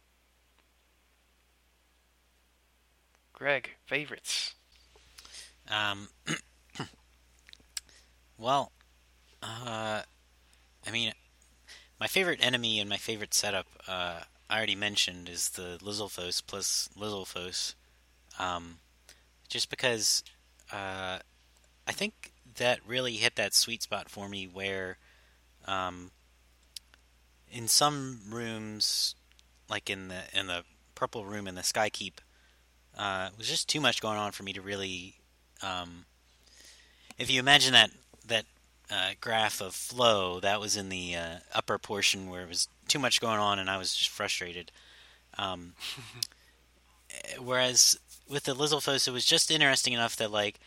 Greg, favorites? Um, well, uh, I mean, my favorite enemy and my favorite setup, uh, I already mentioned, is the Lizalfos plus Lizalfos. Um, just because uh, I think that really hit that sweet spot for me where um, in some rooms, like in the in the purple room in the Skykeep, uh, it was just too much going on for me to really. Um, if you imagine that that uh, graph of flow, that was in the uh, upper portion where it was too much going on, and I was just frustrated. Um, whereas with the Lizalfos, it was just interesting enough that like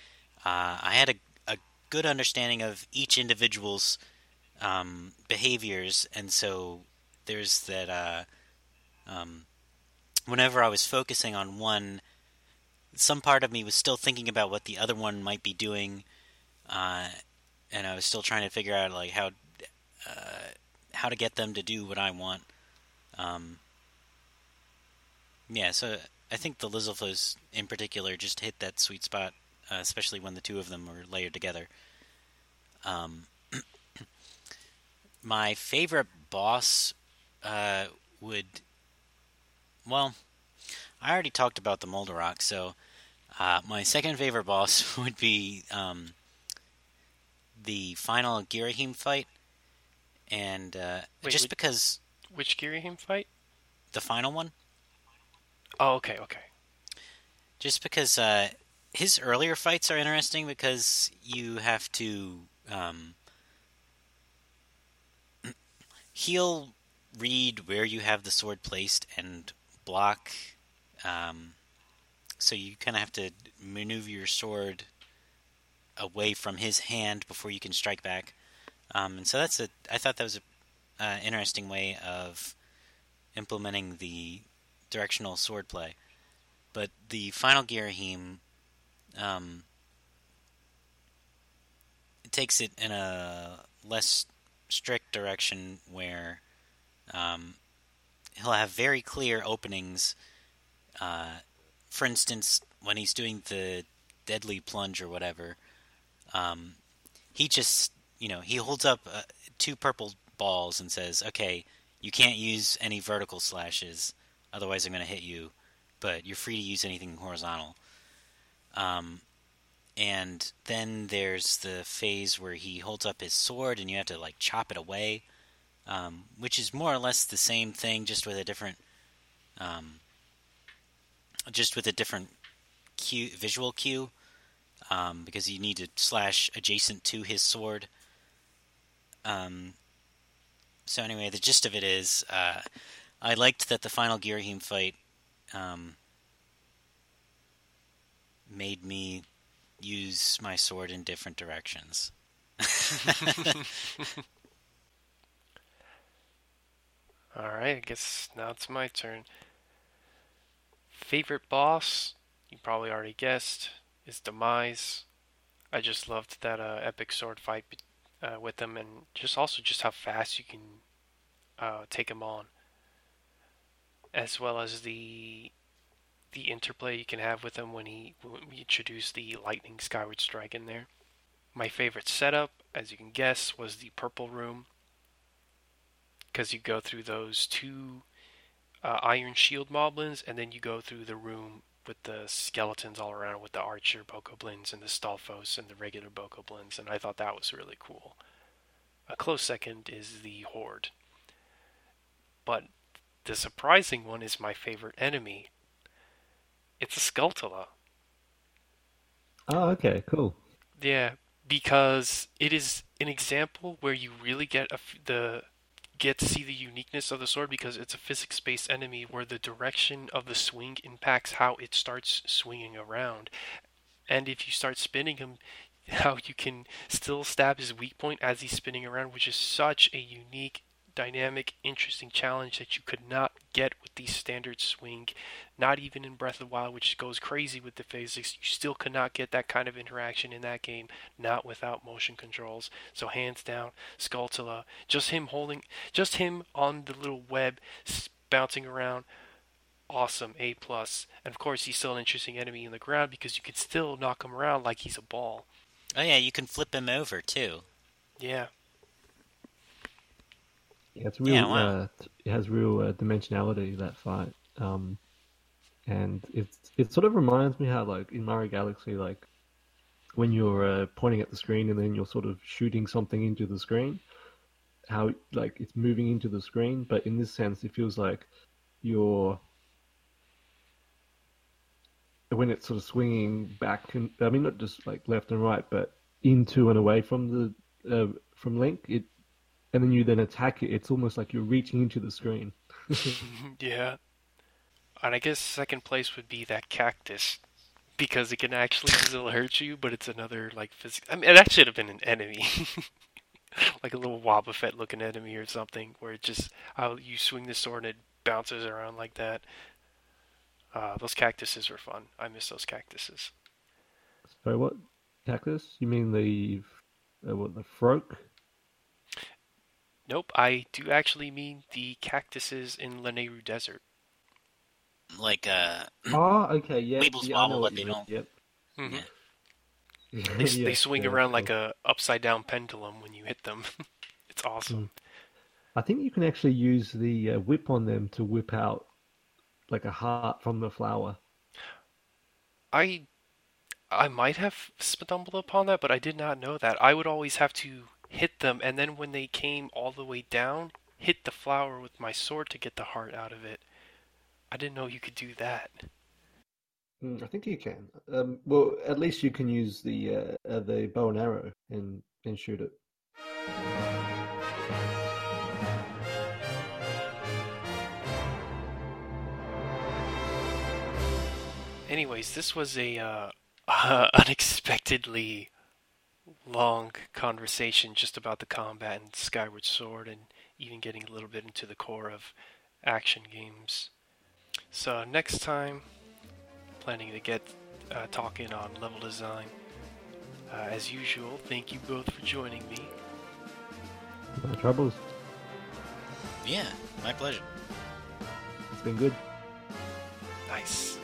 uh, I had a, a good understanding of each individual's um, behaviors, and so there's that. Uh, um, whenever I was focusing on one, some part of me was still thinking about what the other one might be doing, uh, and I was still trying to figure out like how uh, how to get them to do what I want. Um, yeah, so I think the Lizalfos in particular just hit that sweet spot, uh, especially when the two of them were layered together. Um, my favorite boss uh, would, well, I already talked about the Moldarach, so uh, my second favorite boss would be um, the final Girahim fight, and uh, Wait, just which- because Which Girahim fight? the final one, Oh, okay, okay. just because uh, his earlier fights are interesting because you have to um, he'll read where you have the sword placed and block um, so you kind of have to maneuver your sword away from his hand before you can strike back um, and so that's a i thought that was a uh, interesting way of implementing the directional swordplay. but the final Girahim um, takes it in a less strict direction where um, he'll have very clear openings. Uh, for instance, when he's doing the deadly plunge or whatever, um, he just you know he holds up uh, two purple balls and says, "Okay, you can't use any vertical slashes, otherwise I'm going to hit you." but you're free to use anything horizontal. Um, and then there's the phase where he holds up his sword and you have to like chop it away, um, which is more or less the same thing, just with a different, um, just with a different cue, visual cue, um, because you need to slash adjacent to his sword. Um, so anyway, the gist of it is, uh, I liked that the final Girahim fight um, made me use my sword in different directions. All right, I guess now it's my turn. Favorite boss, you probably already guessed, is Demise. I just loved that uh, epic sword fight uh, with him, and just also just how fast you can uh, take him on, as well as the the interplay you can have with him when he when we introduce the lightning skyward strike in there. My favorite setup, as you can guess, was the purple room because you go through those two uh, iron shield moblins, and then you go through the room with the skeletons all around with the archer bokoblins and the stalfos and the regular bokoblins, and I thought that was really cool. A close second is the horde, but the surprising one is my favorite enemy. It's a Skulltula. Oh, okay, cool. Yeah, because it is an example where you really get a the get to see the uniqueness of the sword because it's a physics-based enemy where the direction of the swing impacts how it starts swinging around. And if you start spinning him, how you can still stab his weak point as he's spinning around, which is such a unique, dynamic, interesting challenge that you could not get with the standard swing. Not even in Breath of the Wild, which goes crazy with the physics. You still could not get that kind of interaction in that game, not without motion controls. So hands down, Skulltula, just him holding, just him on the little web, bouncing around. Awesome, A plus, and of course he's still an interesting enemy in the ground because you can still knock him around like he's a ball. Oh yeah, you can flip him over too. Yeah, Yeah, it's real. Yeah, wow. uh, it has real uh, dimensionality that fight, um, and it's it sort of reminds me how like in Mario Galaxy, like when you're uh, pointing at the screen and then you're sort of shooting something into the screen, how like it's moving into the screen, but in this sense, it feels like you're when it's sort of swinging back and I mean not just like left and right, but into and away from the uh, from Link. It and then you then attack it. It's almost like you're reaching into the screen. yeah. And I guess second place would be that cactus because it can actually still hurt you, but it's another like physical. I mean, that should have been an enemy, like a little Wobbuffet looking enemy or something, where it just how you swing the sword and it bounces around like that. Uh, those cactuses were fun. I miss those cactuses. Sorry, what cactus? You mean the uh, what the froak? Nope, I do actually mean the cactuses in Lanayru Desert. Like uh, Ah, okay, yeah. Weebles yeah, I know wobble, what but you they mean, Yep. Mhm. Yeah. They, Yeah, they swing yeah, around like cool. a upside down pendulum when you hit them. it's awesome. I think you can actually use the uh, whip on them to whip out like a heart from the flower. I I might have stumbled upon that, but I did not know that. I would always have to hit them, and then when they came all the way down, hit the flower with my sword to get the heart out of it. I didn't know you could do that. Mm, I think you can. Um, well, at least you can use the uh, uh, the bow and arrow and and shoot it. Anyways, this was a uh, uh, unexpectedly long conversation just about the combat and Skyward Sword, and even getting a little bit into the core of action games. So next time, planning to get uh, talking on level design. Uh, as usual, thank you both for joining me. No troubles. yeah, my pleasure. It's been good. Nice.